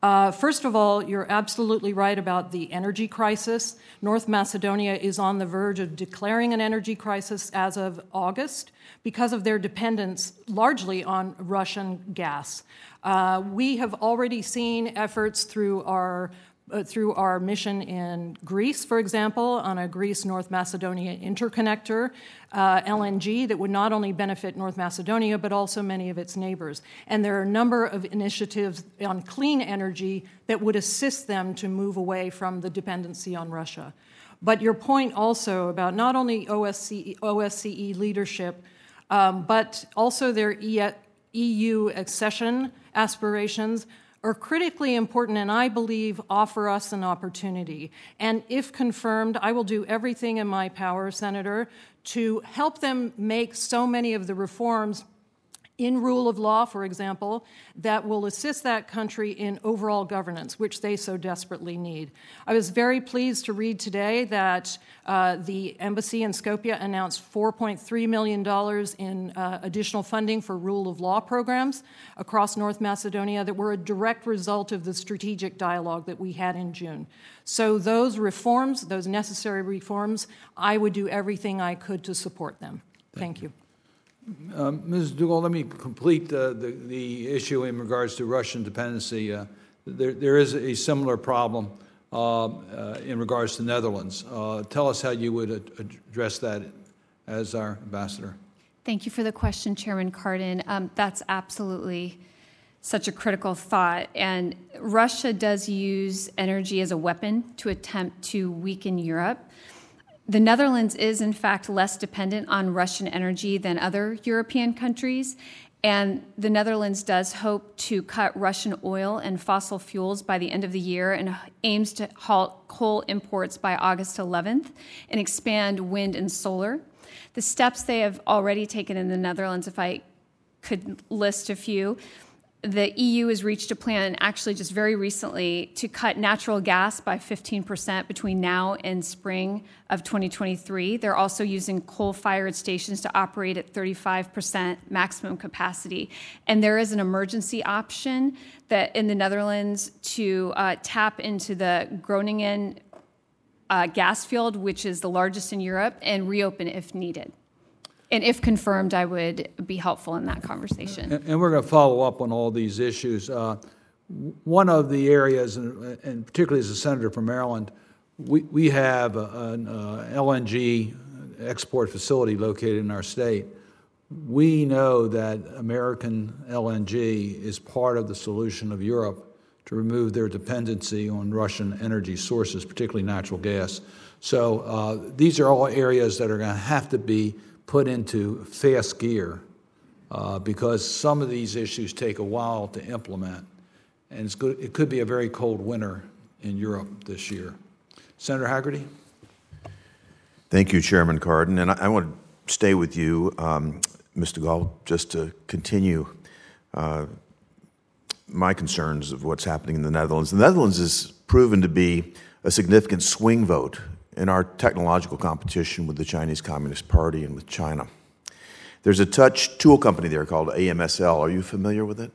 uh, first of all, you're absolutely right about the energy crisis. North Macedonia is on the verge of declaring an energy crisis as of August because of their dependence largely on Russian gas. Uh, we have already seen efforts through our uh, through our mission in Greece, for example, on a Greece North Macedonia interconnector uh, LNG that would not only benefit North Macedonia, but also many of its neighbors. And there are a number of initiatives on clean energy that would assist them to move away from the dependency on Russia. But your point also about not only OSCE, OSCE leadership, um, but also their EU accession aspirations are critically important and I believe offer us an opportunity. And if confirmed, I will do everything in my power, Senator, to help them make so many of the reforms in rule of law, for example, that will assist that country in overall governance, which they so desperately need. I was very pleased to read today that uh, the embassy in Skopje announced $4.3 million in uh, additional funding for rule of law programs across North Macedonia that were a direct result of the strategic dialogue that we had in June. So, those reforms, those necessary reforms, I would do everything I could to support them. Thank, Thank you. Um, Ms. Duggal, let me complete uh, the, the issue in regards to Russian dependency. Uh, there, there is a similar problem uh, uh in regards to Netherlands. Uh, tell us how you would address that as our ambassador. Thank you for the question, Chairman Cardin. Um, that's absolutely such a critical thought. And Russia does use energy as a weapon to attempt to weaken Europe. The Netherlands is, in fact, less dependent on Russian energy than other European countries. And the Netherlands does hope to cut Russian oil and fossil fuels by the end of the year and aims to halt coal imports by August 11th and expand wind and solar. The steps they have already taken in the Netherlands, if I could list a few, the EU has reached a plan, actually just very recently, to cut natural gas by 15% between now and spring of 2023. They're also using coal fired stations to operate at 35% maximum capacity. And there is an emergency option that in the Netherlands to uh, tap into the Groningen uh, gas field, which is the largest in Europe, and reopen if needed. And if confirmed, I would be helpful in that conversation. And, and we're going to follow up on all these issues. Uh, one of the areas, and, and, particularly as a senator from Maryland, we, we have an uh, LNG export facility located in our state. We know that American LNG is part of the solution of Europe to remove their dependency on Russian energy sources, particularly natural gas. So uh, these are all areas that are going to have to be put into fast gear uh, because some of these issues take a while to implement. And good, it could be a very cold winter in Europe this year. Senator Hagerty? Thank you, Chairman Cardin. And I, I want to stay with you, um, Mr. Gall, just to continue uh, my concerns of what's happening in the Netherlands. The Netherlands has proven to be a significant swing vote in our technological competition with the Chinese Communist Party and with China. There's a Dutch tool company there called ASML. Are you familiar with it?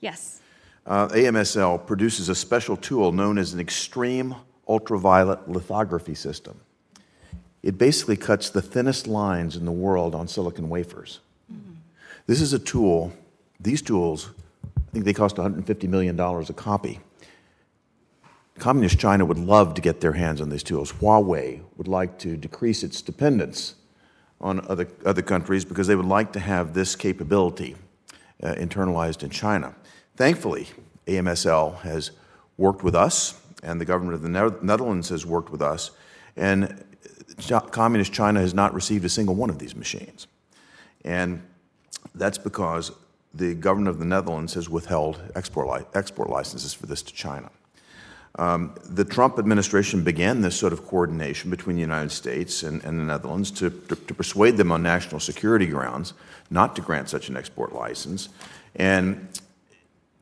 Yes. Uh, ASML produces a special tool known as an extreme ultraviolet lithography system. It basically cuts the thinnest lines in the world on silicon wafers. Mm-hmm. This is a tool, these tools, I think they cost $150 million a copy. Communist China would love to get their hands on these tools. Huawei would like to decrease its dependence on other, other countries because they would like to have this capability uh, internalized in China. Thankfully, ASML has worked with us, and the government of the Netherlands has worked with us, and Communist China has not received a single one of these machines. And that's because the government of the Netherlands has withheld export, li- export licenses for this to China. Um, the Trump administration began this sort of coordination between the United States and, and the Netherlands to, to, to, persuade them on national security grounds not to grant such an export license. And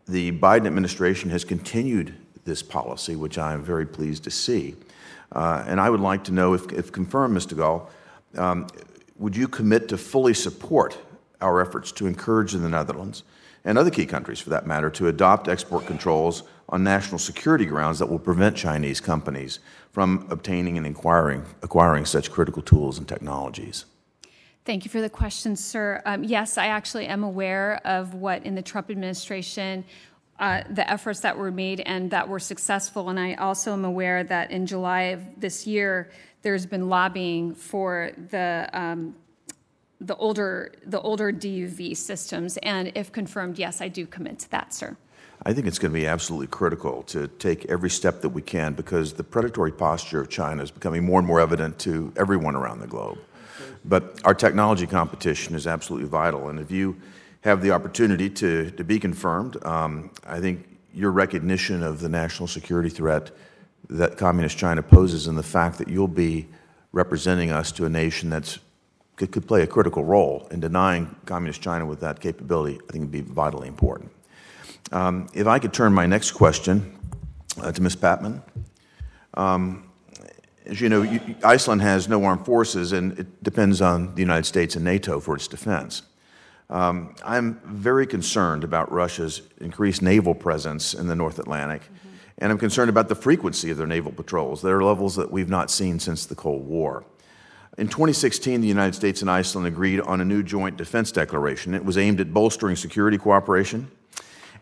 the Biden administration has continued this policy, which I am very pleased to see. Uh, and I would like to know, if, if confirmed, Mr. Gall, um, would you commit to fully support our efforts to encourage the Netherlands and other key countries, for that matter, to adopt export controls on national security grounds that will prevent Chinese companies from obtaining and acquiring, acquiring such critical tools and technologies? Thank you for the question, sir. Um, yes, I actually am aware of what in the Trump administration uh, the efforts that were made and that were successful. And I also am aware that in July of this year, there's been lobbying for the um, the older the older DUV systems. And if confirmed, yes, I do commit to that, sir. I think it's going to be absolutely critical to take every step that we can because the predatory posture of China is becoming more and more evident to everyone around the globe. But our technology competition is absolutely vital. And if you have the opportunity to, to be confirmed, um, I think your recognition of the national security threat that Communist China poses and the fact that you'll be representing us to a nation that's could, could play a critical role in denying Communist China with that capability, I think would be vitally important. Um, if I could turn my next question uh, to Ms. Patman. Um, as you know, you, Iceland has no armed forces, and it depends on the United States and NATO for its defense. Um, I'm very concerned about Russia's increased naval presence in the North Atlantic, mm-hmm. and I'm concerned about the frequency of their naval patrols. There are levels that we've not seen since the Cold War. In 2016, the United States and Iceland agreed on a new joint defense declaration. It was aimed at bolstering security cooperation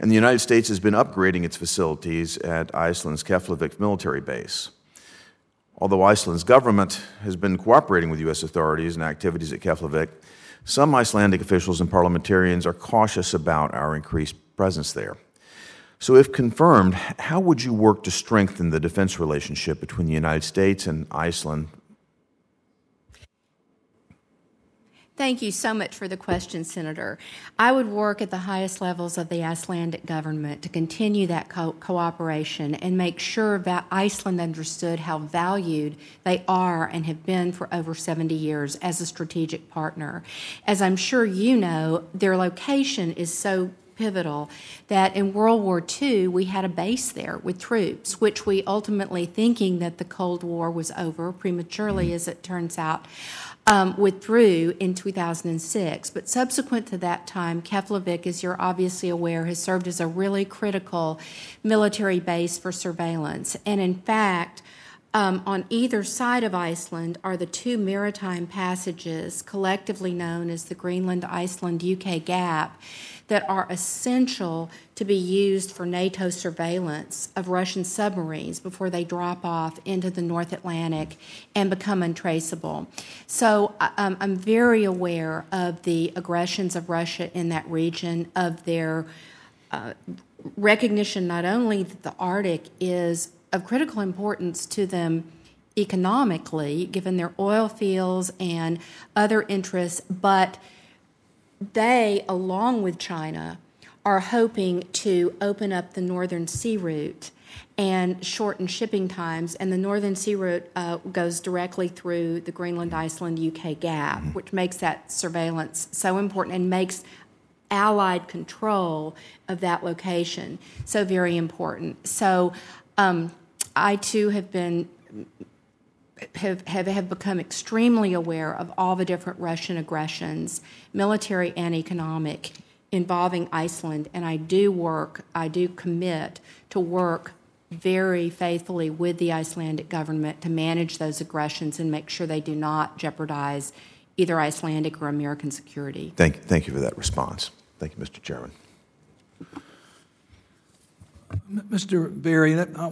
and the United States has been upgrading its facilities at Iceland's Keflavik military base. Although Iceland's government has been cooperating with U.S. authorities and activities at Keflavik, some Icelandic officials and parliamentarians are cautious about our increased presence there. So, if confirmed, how would you work to strengthen the defense relationship between the United States and Iceland Thank you so much for the question, Senator. I would work at the highest levels of the Icelandic government to continue that co- cooperation and make sure that Iceland understood how valued they are and have been for over 70 years as a strategic partner. As I'm sure you know, their location is so pivotal that in World War II we had a base there with troops, which we ultimately, thinking that the Cold War was over prematurely, as it turns out, um, withdrew in 2006. But subsequent to that time, Keflavik, as you're obviously aware, has served as a really critical military base for surveillance. And in fact, um, on either side of Iceland are the two maritime passages, collectively known as the Greenland Iceland UK Gap, that are essential to be used for NATO surveillance of Russian submarines before they drop off into the North Atlantic and become untraceable. So um, I'm very aware of the aggressions of Russia in that region, of their uh, recognition not only that the Arctic is of critical importance to them economically, given their oil fields and other interests, but they, along with China, are hoping to open up the northern sea route and shorten shipping times. And the northern sea route uh, goes directly through the Greenland Iceland UK gap, mm-hmm. which makes that surveillance so important and makes Allied control of that location so very important. So um, I too have been have, have, have become extremely aware of all the different Russian aggressions, military and economic, involving Iceland. And I do work, I do commit to work very faithfully with the Icelandic government to manage those aggressions and make sure they do not jeopardize either Icelandic or American security. Thank, thank you for that response. Thank you, Mr. Chairman. Mr. Berry, I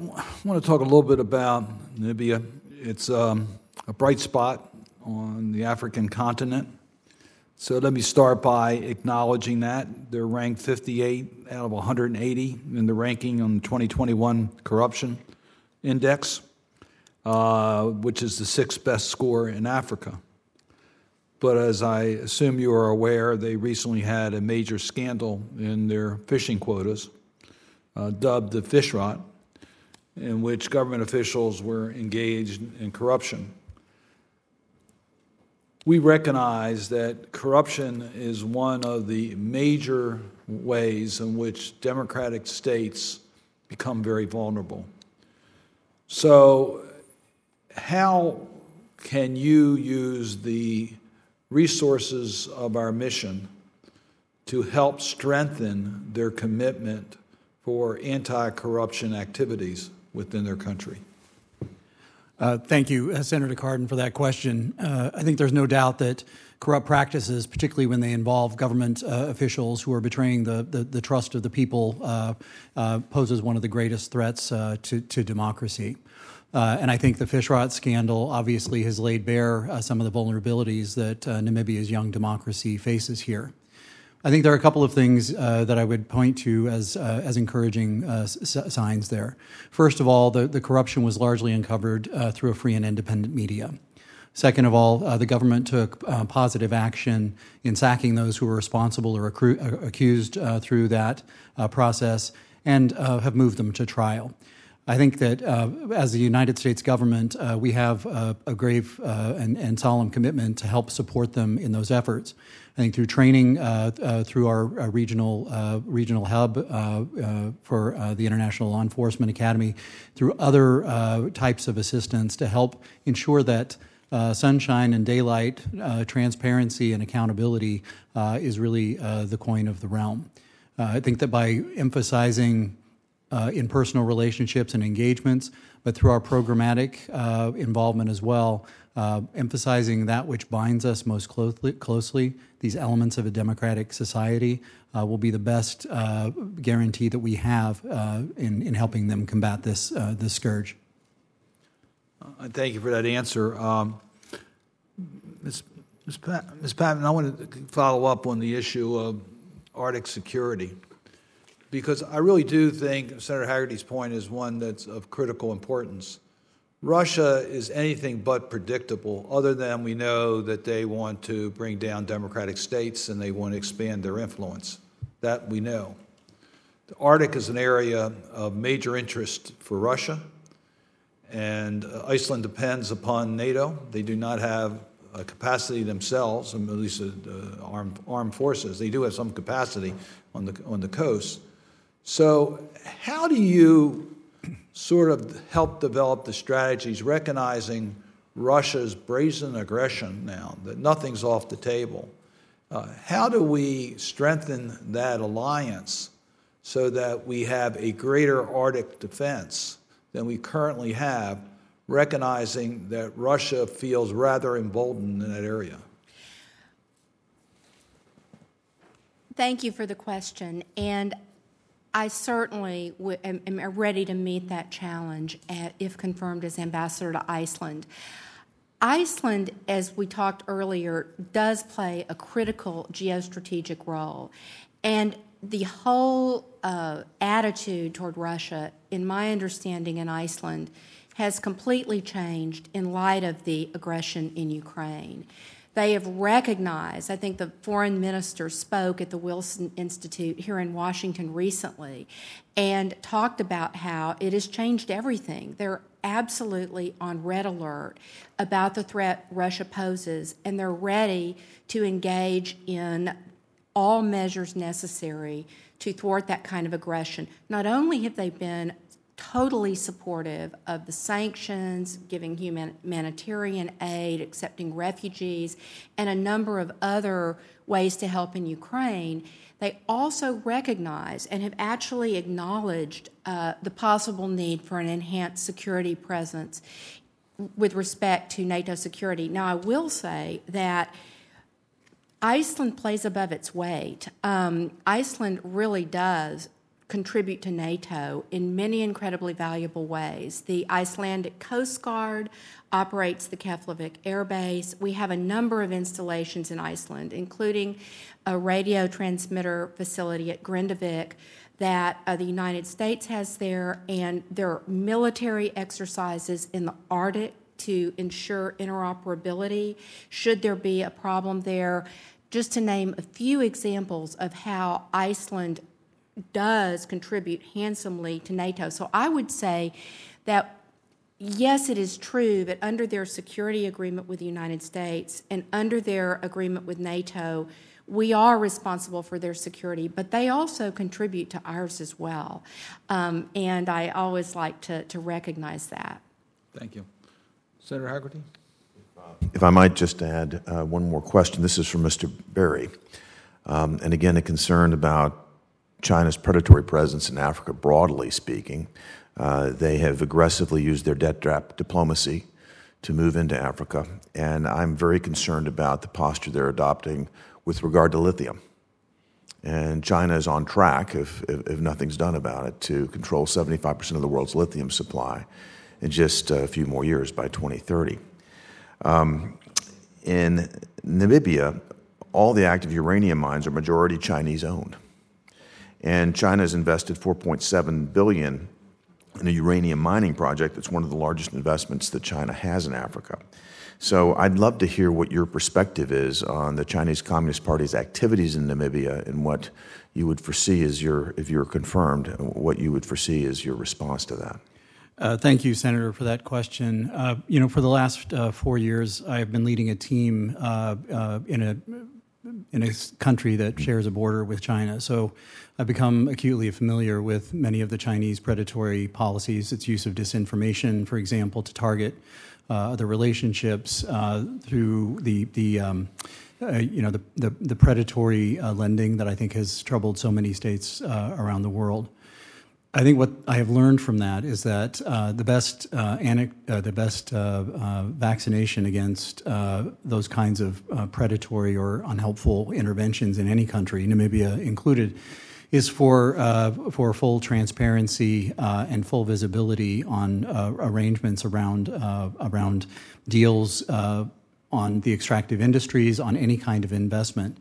want to talk a little bit about Namibia. It's um, a bright spot on the African continent. So let me start by acknowledging that. They're ranked 58 out of 180 in the ranking on the 2021 Corruption Index, uh, which is the sixth best score in Africa. But as I assume you are aware, they recently had a major scandal in their fishing quotas, uh, dubbed the fish rot in which government officials were engaged in corruption. We recognize that corruption is one of the major ways in which democratic states become very vulnerable. So, how can you use the resources of our mission to help strengthen their commitment for anti corruption activities? Within their country. Uh, thank you, uh, Senator Cardin, for that question. Uh, I think there's no doubt that corrupt practices, particularly when they involve government uh, officials who are betraying the, the, the trust of the people, uh, uh, poses one of the greatest threats to, to democracy. and I think the fish rot scandal obviously has laid bare some of the vulnerabilities that Namibia's young democracy faces here. I think there are a couple of things uh, that I would point to as, uh, as encouraging uh, s- signs there. First of all, the, the corruption was largely uncovered uh, through a free and independent media. Second of all, uh, the government took uh, positive action in sacking those who were responsible or accru- accused through that process and have moved them to trial. I think that uh, as the United States government, uh, we have a, a grave uh, and, and, solemn commitment to help support them in those efforts. I think through training, uh, uh, through our, our regional uh, regional hub for the International Law Enforcement Academy, through other types of assistance to help ensure that sunshine and daylight, transparency and accountability is really the coin of the realm. I think that by emphasizing uh, in personal relationships and engagements, but through our programmatic uh, involvement as well, uh, emphasizing that which binds us most closely, closely these elements of a democratic society, uh, will be the best uh, guarantee that we have uh, in, in helping them combat this, this scourge. thank you for that answer. Um, Ms. Ms. Pat, Ms. Patman, I want to follow up on the issue of Arctic security because I really do think Senator Hagerty's point is one that's of critical importance. Russia is anything but predictable, other than we know that they want to bring down democratic states and they want to expand their influence. That we know. The Arctic is an area of major interest for Russia, and uh, Iceland depends upon NATO. They do not have a capacity themselves, at least uh, armed, armed forces. They do have some capacity on the, on the coast. So, how do you sort of help develop the strategies, recognizing Russia's brazen aggression now, that nothing's off the table? Uh, how do we strengthen that alliance so that we have a greater Arctic defense than we currently have, recognizing that Russia feels rather emboldened in that area? Thank you for the question. And I certainly am, am, ready to meet that challenge at, if confirmed as ambassador to Iceland. Iceland, as we talked earlier, does play a critical geostrategic role. And the whole uh, attitude toward Russia, in my understanding in Iceland, has completely changed in light of the aggression in Ukraine. They have recognized, I think the foreign minister spoke at the Wilson Institute here in Washington recently and talked about how it has changed everything. They're absolutely on red alert about the threat Russia poses, and they're ready to engage in all measures necessary to thwart that kind of aggression. Not only have they been totally supportive of the sanctions, giving humanitarian aid, accepting refugees, and a number of other ways to help in Ukraine. They also recognize and have actually acknowledged uh, the possible need for an enhanced security presence with respect to NATO security. Now, I will say that. Iceland plays above its weight. Um, Iceland really does contribute to NATO in many incredibly valuable ways. The Icelandic Coast Guard operates the Keflavik Air Base. We have a number of installations in Iceland, including a radio transmitter facility at Grindavik that uh, the United States has there, and there are military exercises in the Arctic to ensure interoperability should there be a problem there. Just to name a few examples of how Iceland does contribute handsomely to NATO. So I would say that yes, it is true that under their security agreement with the United States and under their agreement with NATO, we are responsible for their security, but they also contribute to ours as well. Um, and I always like to, to recognize that. Thank you. Senator Hagerty? If I might just add uh, one more question. This is from Mr. Berry. Um, and again, a concern about China's predatory presence in Africa, broadly speaking. Uh, they have aggressively used their debt trap diplomacy to move into Africa, and I'm very concerned about the posture they're adopting with regard to lithium. And China is on track, if, if, if nothing's done about it, to control 75% of the world's lithium supply in just a few more years by 2030. Um, in Namibia, all the active uranium mines are majority Chinese owned. And China has invested 4.7 billion in a uranium mining project that's one of the largest investments that China has in Africa. So I'd love to hear what your perspective is on the Chinese Communist Party's activities in Namibia and what you would foresee as your, if you're confirmed, what you would foresee as your response to that. Uh, thank you, Senator, for that question. Uh, you know, for the last uh, four years, I've been leading a team uh, uh, in a in a country that shares a border with China. So I've become acutely familiar with many of the Chinese predatory policies, its use of disinformation, for example, to target uh, other relationships uh, through the, the um, uh, you know, the, the, the predatory uh, lending that I think has troubled so many states uh, around the world. I think what I have learned from that is that uh, the best uh, uh, the best uh, uh, vaccination against uh, those kinds of predatory or unhelpful interventions in any country, Namibia included, is for for full transparency and full visibility on arrangements around around deals on the extractive industries on any kind of investment.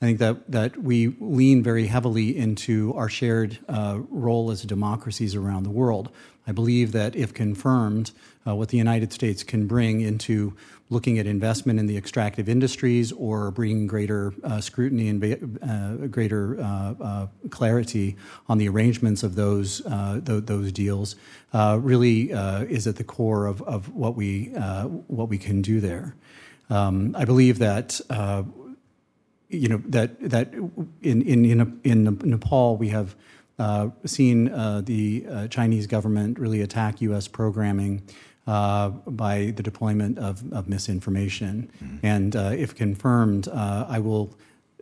I think that, that we lean very heavily into our shared uh, role as democracies around the world. I believe that if confirmed, uh, what the United States can bring into looking at investment in the extractive industries or bringing greater uh, scrutiny and uh, greater uh, uh, clarity on the arrangements of those th- those deals really is at the core of, of what we what we can do there. Um, I believe that you know that that in in in, in Nepal we have uh, seen uh, the uh, Chinese government really attack U.S. programming uh, by the deployment of, of misinformation, mm-hmm. and uh, if confirmed, uh, I will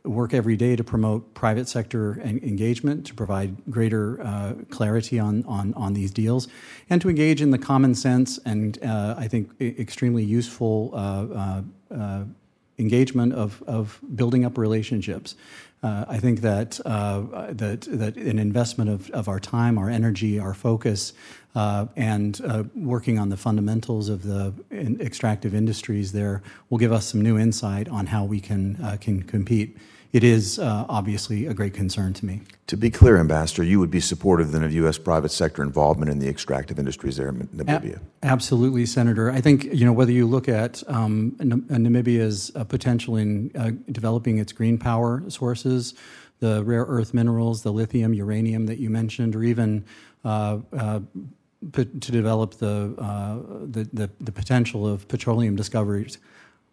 work every day to promote private sector engagement, to provide greater clarity on, on on these deals, and to engage in the common sense and I think extremely useful engagement of, of building up relationships. Uh, I think that, uh, that, that an investment of, of our time, our energy, our focus, uh, and uh, working on the fundamentals of the extractive industries there will give us some new insight on how we can, uh, can compete it is uh, obviously a great concern to me. To be clear, Ambassador, you would be supportive then of U.S. private sector involvement in the extractive industries there in Namibia. A- absolutely, Senator. I think you know whether you look at um, N- Namibia's uh, potential in uh, developing its green power sources, the rare earth minerals, the lithium, uranium that you mentioned, or even uh, uh, to develop the, uh, the, the, the potential of petroleum discoveries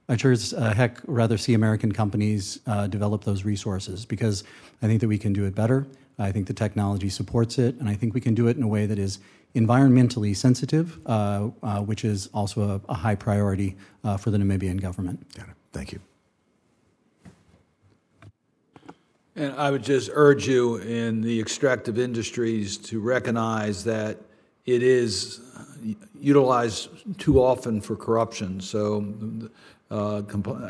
I'd sure as uh, heck rather see American companies uh, develop those resources because I think that we can do it better. I think the technology supports it, and I think we can do it in a way that is environmentally sensitive, uh, uh which is also a, a high priority uh, for the Namibian government. Got it. Thank you. And I would just urge you in the extractive industries to recognize that it is utilized too often for corruption. So uh,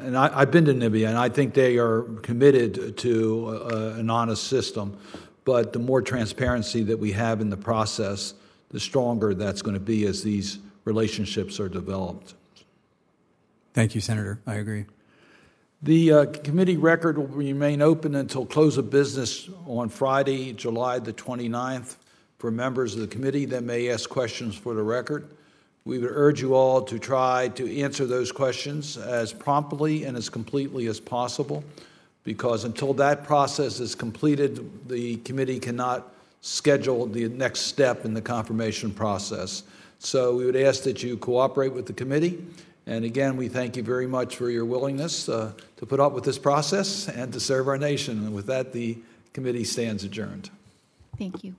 and I, have been to Namibia, and I think they are committed to uh, an honest system. But the more transparency that we have in the process, the stronger that's going to be as these relationships are developed. Thank you, Senator. I agree. The uh, committee record will remain open until close of business on Friday, July the 29th, for members of the committee that may ask questions for the record. We would urge you all to try to answer those questions as promptly and as completely as possible, because until that process is completed, the committee cannot schedule the next step in the confirmation process. So we would ask that you cooperate with the committee. And again, we thank you very much for your willingness uh, to put up with this process and to serve our nation. And with that, the committee stands adjourned. Thank you.